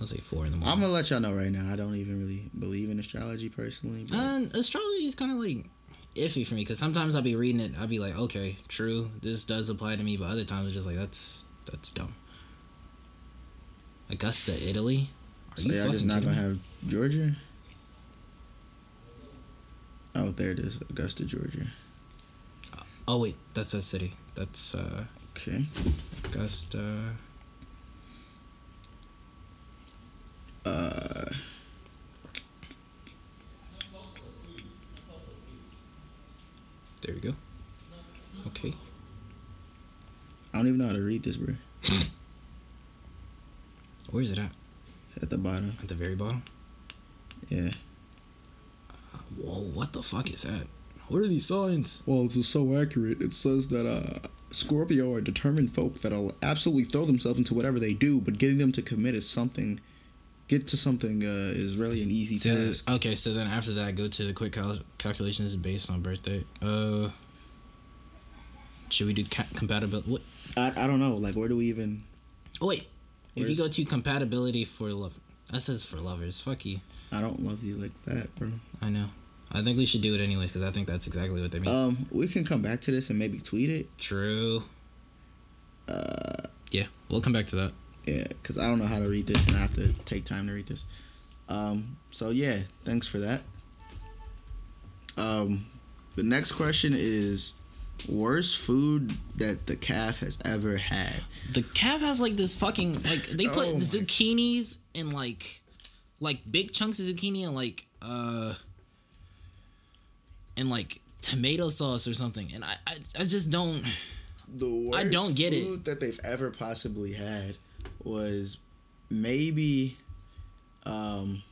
I'll say four in the morning. I'm gonna let y'all know right now. I don't even really believe in astrology personally. But Uh, astrology is kind of like iffy for me because sometimes I'll be reading it, I'll be like, okay, true, this does apply to me, but other times it's just like that's that's dumb. Augusta, Italy. Are so y'all just not gonna me? have Georgia. Oh, there it is, Augusta, Georgia. Oh wait, that's a city. That's uh, Okay. Augusta. Uh, There we go. Okay. I don't even know how to read this, bro. Where is it at? At the bottom. At the very bottom. Yeah. Whoa! What the fuck is that? What are these signs? Well, it's so accurate. It says that uh, Scorpio are determined folk that'll absolutely throw themselves into whatever they do, but getting them to commit is something. Get to something uh, is really an easy So task. okay, so then after that, go to the quick cal- calculations based on birthday. Uh, should we do ca- compatibility? What? I, I don't know. Like, where do we even? Oh wait, if you go to compatibility for love, that says for lovers. Fuck you. I don't love you like that, bro. I know. I think we should do it anyways because I think that's exactly what they mean. Um, we can come back to this and maybe tweet it. True. Uh, Yeah, we'll come back to that. Yeah, because I don't know how to read this and I have to take time to read this. Um, so yeah, thanks for that. Um, the next question is worst food that the calf has ever had. The calf has like this fucking like they put Oh zucchinis and like like big chunks of zucchini and like uh and like tomato sauce or something and I I, I just don't The worst I don't get it. food that they've ever possibly had was maybe um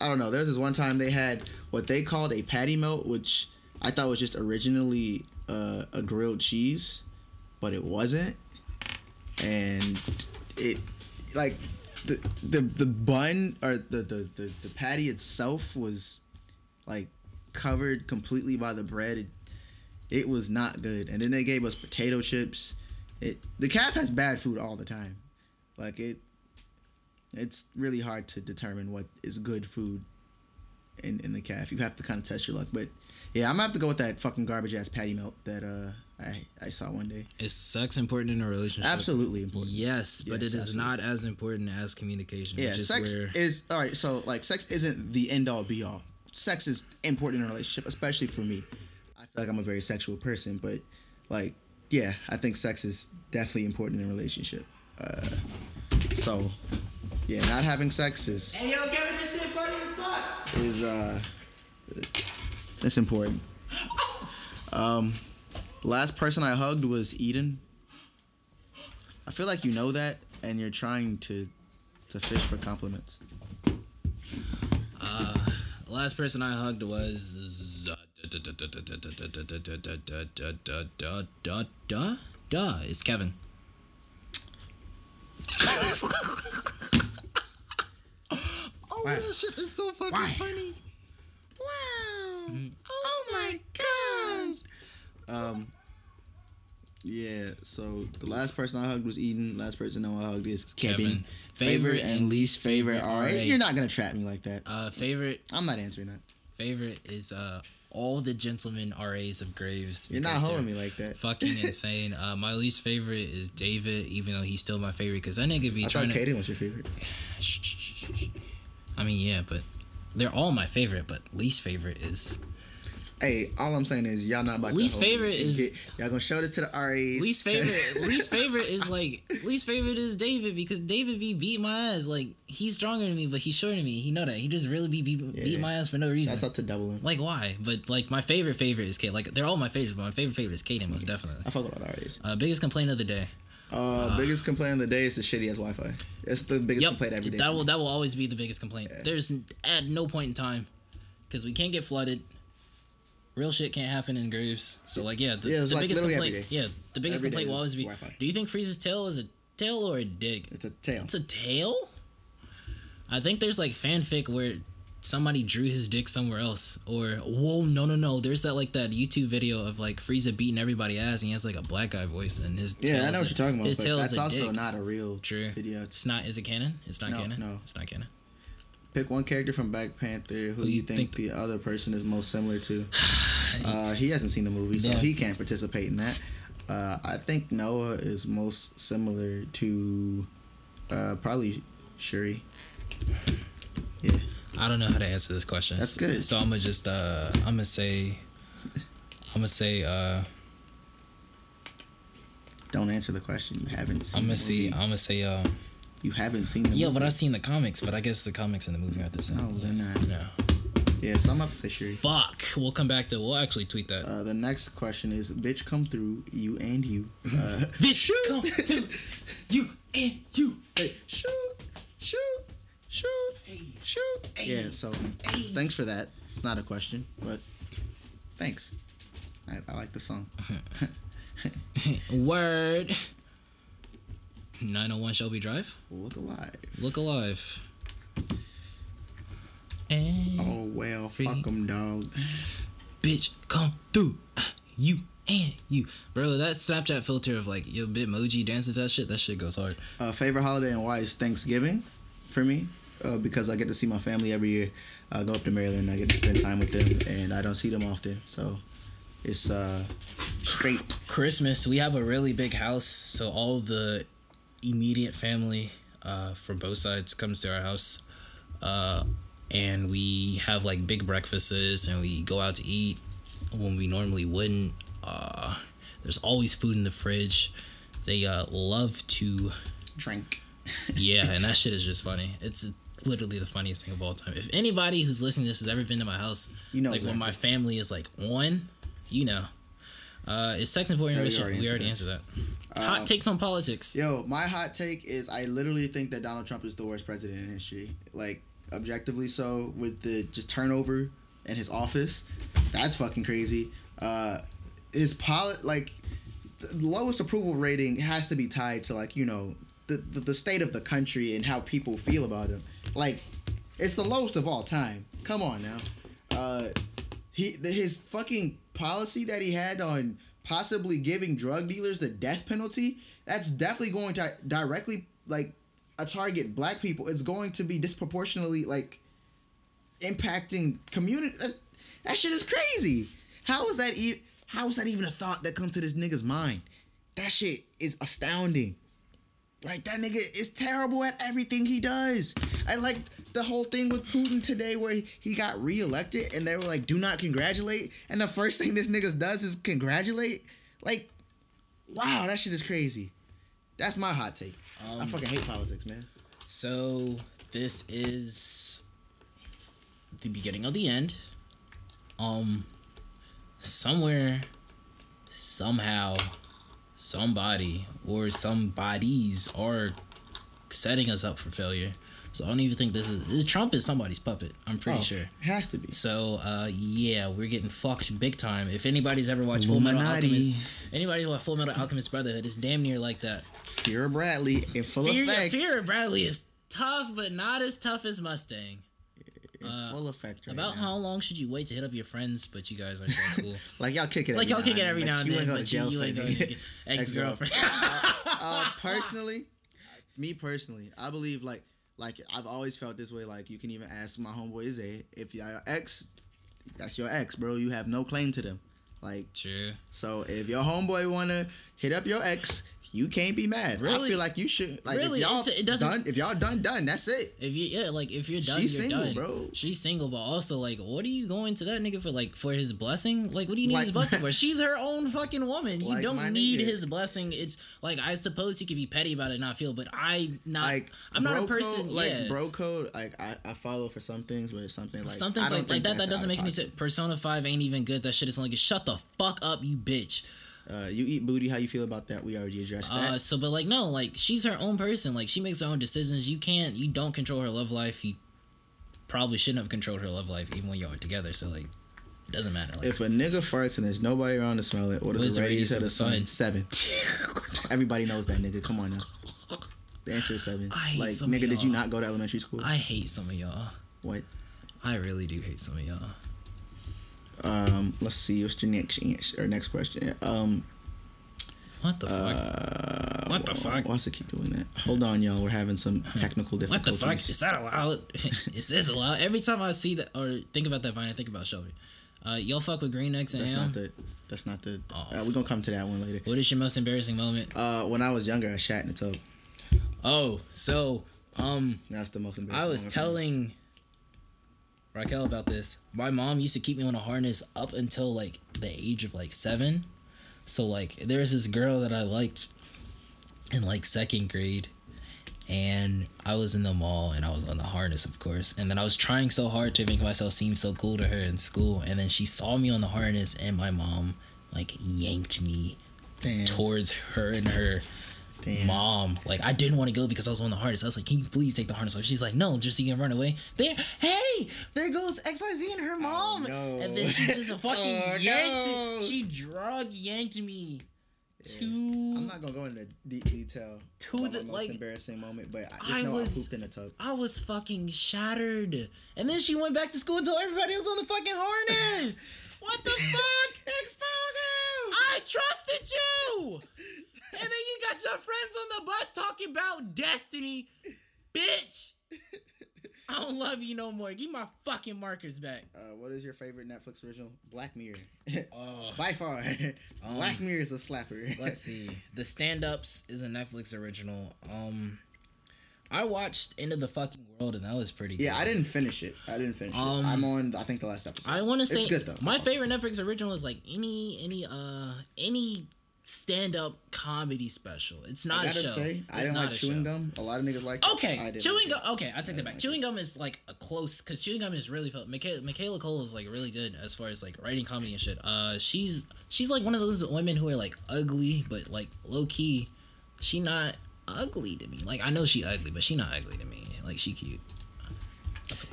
I don't know. There's this one time they had what they called a patty melt, which I thought was just originally uh, a grilled cheese, but it wasn't. And it like the the the bun or the the the, the patty itself was like covered completely by the bread. It, it was not good. And then they gave us potato chips. It the calf has bad food all the time. Like it it's really hard to determine what is good food in, in the calf. You have to kind of test your luck. But yeah, I'm gonna have to go with that fucking garbage ass patty melt that uh I, I saw one day. is sex important in a relationship Absolutely important. yes but Yes, it is absolutely. not as important as communication Yeah, which is sex where is all right. So like, sex isn't the end all be all. Sex is important in a relationship, especially for me. I feel like I'm a very sexual person, but like, yeah, I think sex is definitely important in a relationship. Uh, so, yeah, not having sex is. Hey, yo, Kevin, this shit funny as fuck. Is uh, it's important. Um, last person I hugged was Eden. I feel like you know that, and you're trying to, to fish for compliments. Uh, last person I hugged was. Duh, it's Kevin. oh Wow. that shit is so fucking Why? funny wow oh my god Um, yeah. So the last person I hugged was Eden. Last person I hugged is Kevin. Kevin. Favorite and least favorite All right, RA. you're not gonna trap me like that. uh favorite I'm not answering that. favorite is uh all the gentlemen RAs of Graves. You're not holding me like that. Fucking insane. Uh, my least favorite is David, even though he's still my favorite, because that nigga be I trying thought to. Kaden was your favorite. I mean, yeah, but they're all my favorite. But least favorite is Hey, all I'm saying is y'all not about Least favorite is- Get- y'all gonna show this to the RAs. least favorite. least favorite is like least favorite is David because David be beat my ass. Like he's stronger than me, but he's shorter than me. He know that. He just really be beat, beat my ass for no reason. That's up to double him. like why? But like my favorite favorite is Kate. Like they're all my favorites, but my favorite favorite is Kaden most definitely. I fuck with all RAs. Uh, biggest complaint of the day. Uh, biggest complaint of the day is the shitty ass Wi-Fi. It's the biggest Yep, complaint every day. that will that will always be the biggest complaint. There's at no point in time because we can't get flooded. Real shit can't happen in graves. So like yeah, the, Yeah, the like biggest complaint. Yeah, the biggest Every complaint will always be. Wi-Fi. Do you think Frieza's tail is a tail or a dig? it's a tail. It's a tail. I think there's like fanfic where somebody drew his dick somewhere else, or whoa, no, no, no. There's that like that YouTube video of like Frieza beating everybody ass, and he has like a black guy voice, and his yeah, I know what a- you're talking about. His tail that's is a also dick. not a real True. video. It's not. Is it canon? It's not No, canon. no. it's not canon. Pick one character from Black Panther who, Who you you think, think- the other person is most similar to. Uh, he hasn't seen the movie, so Yeah. he can't participate in that. Uh, I think Noah is most similar to uh, probably Shuri. Yeah. I don't know how to answer this question. That's good. So I'm gonna just uh I'm gonna say I'm gonna say uh Don't answer the question. You haven't seen I'm gonna the see. I'm gonna say uh You haven't seen the yeah, movie. but I've seen the comics, but I guess the comics and the movie aren't the same. No, they're not. No. Yeah, so I'm about to say Shuri. Fuck. We'll come back to. We'll actually tweet that. Uh, the next question is, bitch, come through, you and you. Uh, Bitch, come through, you and you. hey, shoot, shoot, shoot, shoot. Yeah, so thanks for that. It's not a question, but thanks. I, I like the song. Word. 901 Shelby Drive. Look alive. Look alive. And Oh well, Free. them, dog. bitch, come through. You and you, bro. That Snapchat filter of like your Bitmoji dancing to that shit. That shit goes hard. Uh, favorite holiday and why is Thanksgiving for me? Uh, because I get to see my family every year. I go up to Maryland. I get to spend time with them, and I don't see them often. So it's uh, straight. Christmas, we have a really big house, so all the immediate family uh, from both sides comes to our house, uh, and we have like big breakfasts, and we go out to eat when we normally wouldn't. Uh, there's always food in the fridge. They uh, love to, Drink. yeah, and that shit is just funny. It's literally the funniest thing of all time. If anybody who's listening to this has ever been to my house, You know like when my family is like on, you know. Uh, is sex important Yeah, we already We already answered answered that. Hot takes on politics. Yo, my hot take is I literally think that Donald Trump is the worst president in history. Like objectively so with the just turnover in his office. That's fucking crazy. Uh his polit like the lowest approval rating has to be tied to like, you know, the, the the state of the country and how people feel about him. Like it's the lowest of all time. Come on now. Uh he the, his fucking policy that he had on possibly giving drug dealers the death penalty that's definitely going to directly like a target black people it's going to be disproportionately like impacting community that, that shit is crazy how is that e- how is that even a thought that comes to this nigga's mind that shit is astounding like that nigga is terrible at everything he does. I like the whole thing with Putin today where he, he got reelected and they were like, do not congratulate. And the first thing this nigga does is congratulate. Like, wow, that shit is crazy. That's my hot take. I fucking hate politics, man. So this is the beginning of the end. Um, somewhere, somehow, somebody or somebodies are setting us up for failure. So I don't even think this is Trump is somebody's puppet. I'm pretty Oh, sure. It has to be. So uh, yeah, we're getting fucked big time. If anybody's ever watched Full Metal Alchemist, anybody who watched Full Metal Alchemist Brotherhood is damn near like that. Führer Bradley in full Fear, effect. Fear of Bradley is tough, but not as tough as Mustang. in full effect right About now. how long should you wait to hit up your friends, but you guys aren't so cool? Like y'all kick it. like y'all kick it every and now and then, but you, you ain't going to ex girlfriend. uh, personally, me personally, I believe like like I've always felt this way. Like you can even ask my homeboy Izzy if your ex, that's your ex, bro. You have no claim to them. Like True. so, if your homeboy wanna hit up your ex, you can't be mad. I feel like you should. Like Really? if y'all it doesn't- done, if y'all done done, that's it. If you yeah, like if you're done, She's you're single, done. bro. She's single, but also like, what are you going to that nigga for? Like for his blessing? Like, what do you need Like- his blessing for? She's her own fucking woman. You Like don't need nigga. his blessing. It's like I suppose he could be petty about it, and not feel, but I not. Like I'm not a person. Code, like yeah. bro code. Like I, I follow for some things, but something like Some things like, like that. That doesn't make any sense. Persona Five ain't even good. That shit is only good. Shut the fuck up, you bitch. Uh, you eat booty. How you feel about that? We already addressed that. Uh, so, but like, no, like she's her own person. Like she makes her own decisions. You can't, you don't control her love life. You probably shouldn't have controlled her love life even when y'all were together. So like, it doesn't matter. Like, if a nigga farts and there's nobody around to smell it, what is the radius of the sun? Seven. Everybody knows that nigga. Come on now. The answer is seven. I hate like some of nigga, did you not go to elementary school? I hate some of y'all. what? I really do hate some of y'all. Um, let's see. What's your next answer, or next question? Um, What the fuck? uh, What the fuck? Why does it keep doing that? Hold on, y'all. We're having some technical difficulties. What the fuck? Is that allowed? Is this allowed? Every time I see that or think about that vine, I think about Shelby. Uh, y'all fuck with green eggs and That's ham. not the. That's not the. Oh, uh, we're gonna come to that one later. What is your most embarrassing moment? Uh, when I was younger, I shat in the tub. Oh, so um, That's the most embarrassing. I was telling Raquel about this. My mom used to keep me on a harness up until like the age of like seven. So like there was this girl that I liked in like second grade and I was in the mall and I was on the harness of course. And then I was trying so hard to make myself seem so cool to her in school and then she saw me on the harness and my mom like yanked me Damn. towards her and her Damn. mom. Like I didn't want to go because I was on the harness. I was like, "Can you please take the harness off?" She's like, "No, just so you can run away." There, hey, there goes X Y Z and her oh, mom. no. And then she just fucking Oh, yanked no. She drug yanked me to. I'm not gonna go into deep detail To the- most like, embarrassing moment, but I just I know was- I pooped in a tub. I was fucking shattered. And then she went back to school and told everybody else on the fucking harness. what the fuck? Expose him. I trusted you. And then you got your friends on the bus talking about destiny. Bitch. I don't love you no more. Give my fucking markers back. Uh, what is your favorite Netflix original? Black Mirror. Oh. By far, Black Mirror is a slapper. Let's see. The Stand Ups is a Netflix original. Um I watched End of the Fucking World and that was pretty Yeah, good. I didn't finish it. I didn't finish Um, it. I'm on. I think the last episode. I want to say it's good though. My favorite Netflix original is like any any uh any stand up comedy special. It's not I gotta a show. say, I didn't like chewing show. gum. A lot of niggas like. it. Okay, I chewing like gum. Okay, I take that back. like Chewing gum is like a close because chewing gum is really felt. Michaela, Michaela Coel is like really good as far as like writing comedy and shit. Uh, she's she's like one of those women who are like ugly, but like low key, she not ugly to me. Like I know she ugly, but she not ugly to me. Like she cute.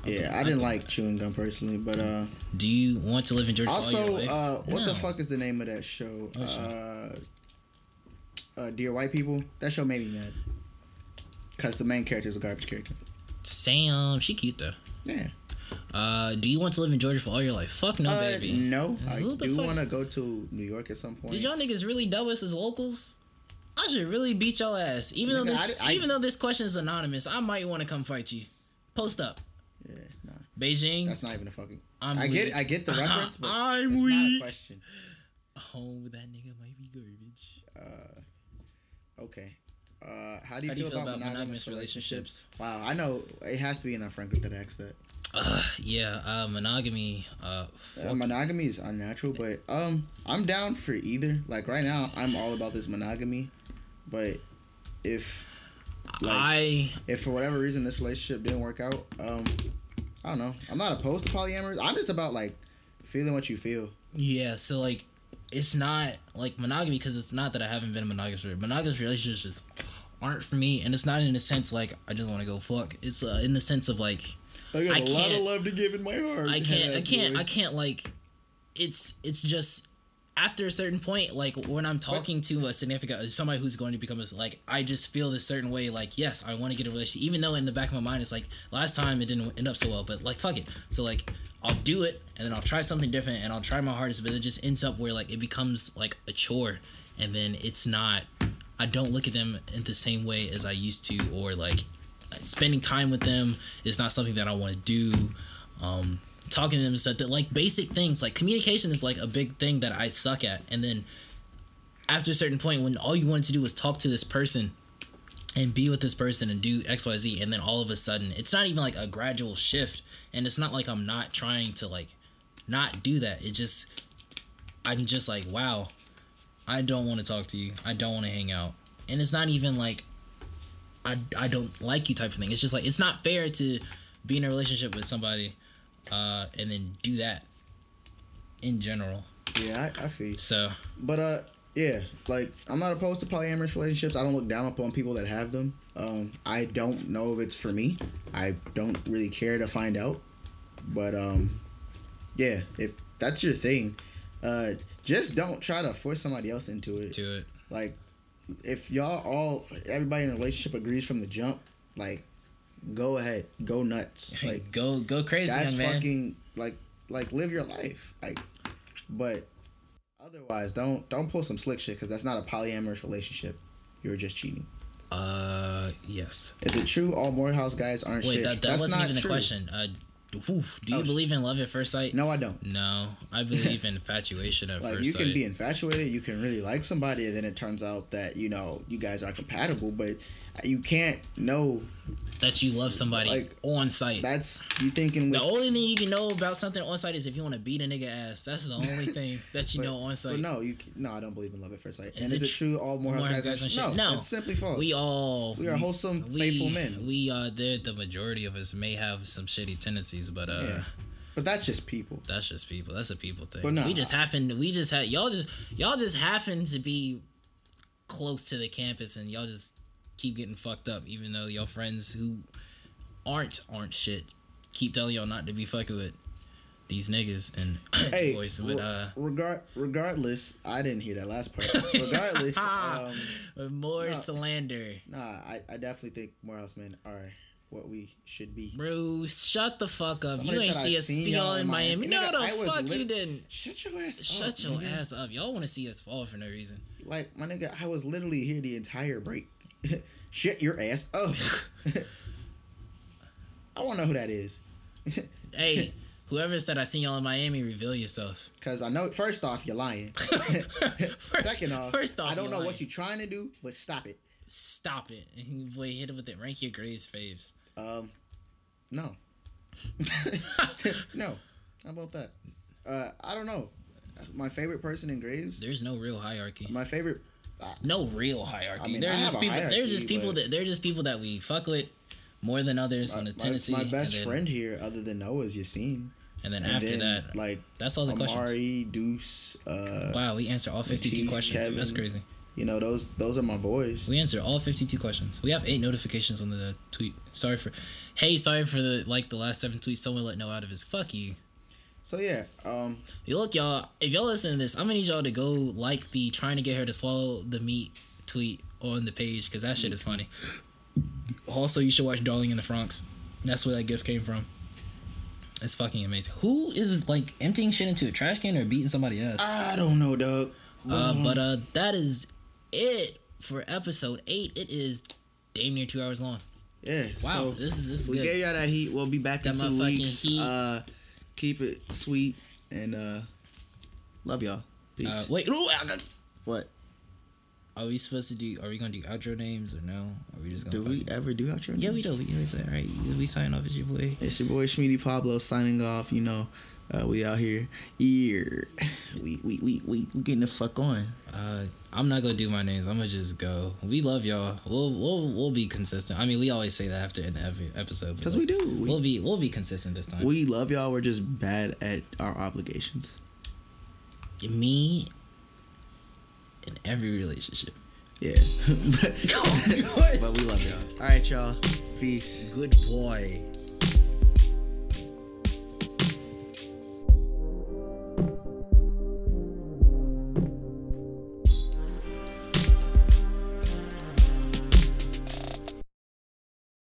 It. Yeah, I didn't like chewing gum personally, but uh, Do you want to live in Georgia? all also, your life? uh, what No. the fuck is the name of that show? Uh, uh, Dear White People. That show made me mad. Cause the main character is a garbage character. Sam, she cute though. Yeah. Uh, do you want to live in Georgia for all your life? Fuck no, Uh, baby. no, I Who the do want to go to New York at some point. Did y'all niggas really dub us as locals? I should really beat y'all ass. Even though this, I I- even though this question is anonymous, I might want to come fight you. Post up, Beijing. that's not even a fucking. I'm I get, weak. I get the reference, but I'm it's not a weak. question. oh, that nigga might be garbage. Uh, okay. Uh, how do you, How do feel, about, monogamous, relationships? Wow, I know it has to be in our friend group that asked that. Uh, yeah, uh, monogamy. Uh, Uh, monogamy is unnatural, but um, I'm down for either. Like right now, I'm all about this monogamy, but if like I if for whatever reason this relationship didn't work out, um, I don't know. I'm not opposed to polyamorous. I'm just about like feeling what you feel. yeah. So like, it's not like monogamy because it's not that I haven't been in monogamous. Monogamous relationships just aren't for me, and it's not in the sense like I just want to go fuck. It's uh, in the sense of like I got I a lot of love to give in my heart. I can't I can't I can't like it's it's just after a certain point like when I'm talking to a significant somebody who's going to become a like I just feel this certain way like yes I want to get a relationship even though in the back of my mind it's like last time it didn't end up so well but like fuck it so like I'll do it and then I'll try something different and I'll try my hardest but it just ends up where like it becomes like a chore and then it's not I don't look at them in the same way as I used to or like spending time with them is not something that I want to do. Um, talking to them is that that, like basic things like communication is like a big thing that I suck at. And then after a certain point, when all you wanted to do was talk to this person and be with this person and do X Y Z, and then all of a sudden it's not even like a gradual shift, and it's not like I'm not trying to like not do that. It just I'm just like wow, I don't want to talk to you. I don't want to hang out, and it's not even like I, I don't like you type of thing. It's just like it's not fair to be in a relationship with somebody uh, and then do that in general. Yeah, I, I feel you. So But uh, yeah, like I'm not opposed to polyamorous relationships. I don't look down upon people that have them. Um, I don't know if it's for me. I don't really care to find out. But um, yeah, if that's your thing, uh, just don't try to force somebody else into it. To it. Like, if y'all all everybody in the relationship agrees from the jump, like, go ahead, go nuts. Like, go go crazy, that's fucking like like live your life. Like, but otherwise, don't don't pull some slick shit because that's not a polyamorous relationship. You're just cheating. uh, yes. Is it true all Morehouse guys aren't Wait, shit? that, that that's wasn't not even true. question. Uh, oof, do you Oh, believe in love at first sight? No, I don't. No, I believe in infatuation at Like first you sight. can be infatuated, you can really like somebody, and then it turns out that you know you guys are compatible, but you can't know. That you love somebody Like, on site. That's you thinking with the only thing you can know about something on site is if you want to beat a nigga ass. That's the only thing that you But- know on But site. no, you no, I don't believe in love at first sight. Is and it is it true all Morehouse guys, guys are are shit? shit? No, No. it's simply false. We all We are wholesome, faithful men. We are there. The majority of us may have some shitty tendencies, but uh, Yeah. But that's just people. that's just people. That's a people thing. But nah. we just happen. We just had y'all just y'all just happen to be close to the campus, and y'all just keep getting fucked up, even though y'all friends who aren't aren't shit keep telling y'all not to be fucking with these niggas and Hey, boys with uh regard regardless, I didn't hear that last part. regardless, um, more no. slander. nah, I, I definitely think Morehouse men are what we should be. Bro, shut the fuck up. Somebody you ain't see us see y'all in Miami. Miami. No, the fuck you didn't. Shut your ass Shut up. your nigga. ass up. Y'all want to see us fall for no reason. Like my nigga, I was literally here the entire break. Shut your ass up. I want to know who that is. Hey, whoever said I seen y'all in Miami, reveal yourself. Cause I know first off you're lying. First- Second off, first off, I don't know lying. what you're trying to do, but stop it. Stop it. And Boy, hit it with it. Rank your grades faves. Um, no, no. How about that? Uh, I don't know. My favorite person in Graves. There's no real hierarchy. My favorite. No real hierarchy. I mean, they're I just people. They're just people that they're just people that we fuck with more than others on the Tennessee. my best then, friend here, other than Noah, is Yassine. And then And after then, that, like that's all the questions. Amari, Deuce, uh, Wow, we answer all 52 Matisse, questions. Kevin. That's crazy. you know those those are my boys. We answer all 52 questions. We have eight notifications on the tweet. Sorry for, hey, sorry for the like the last seven tweets. Someone let know out of his. Fuck you. So yeah, um, look, y'all. If y'all listen to this, I'm gonna need y'all to go like the trying to get her to swallow the meat tweet on the page because that shit is funny. Also, you should watch Darling in the Franxx. That's where that gift came from. It's fucking amazing. Who is like emptying shit into a trash can or beating somebody else? I don't know, Doug. Uh, but uh, that is it for episode eight. It is damn near two hours long. yeah. Wow, so this is this is we good. gave y'all that heat. We'll be back That in two weeks. heat. Uh, keep it sweet and uh, love y'all. Peace. Uh, wait, ooh, got- what? are we supposed to do? Are we gonna do outro names or no? Are we just gonna? Do we fucking- ever do outro? Names? Yeah, we do. We always say, all right, we sign off as your boy. It's your boy Schmeedy Pablo signing off. You know, uh, we out here. Yeah, we we we we getting the fuck on. Uh, I'm not gonna do my names. I'm gonna just go. We love y'all. We'll we'll we'll be consistent. I mean, we always say that after every episode. but Cause we do. We, We'll be we'll be consistent this time. we love y'all. We're just bad at our obligations. Me in every relationship. Yeah, but, but we love y'all. All right, y'all. Peace. Good boy.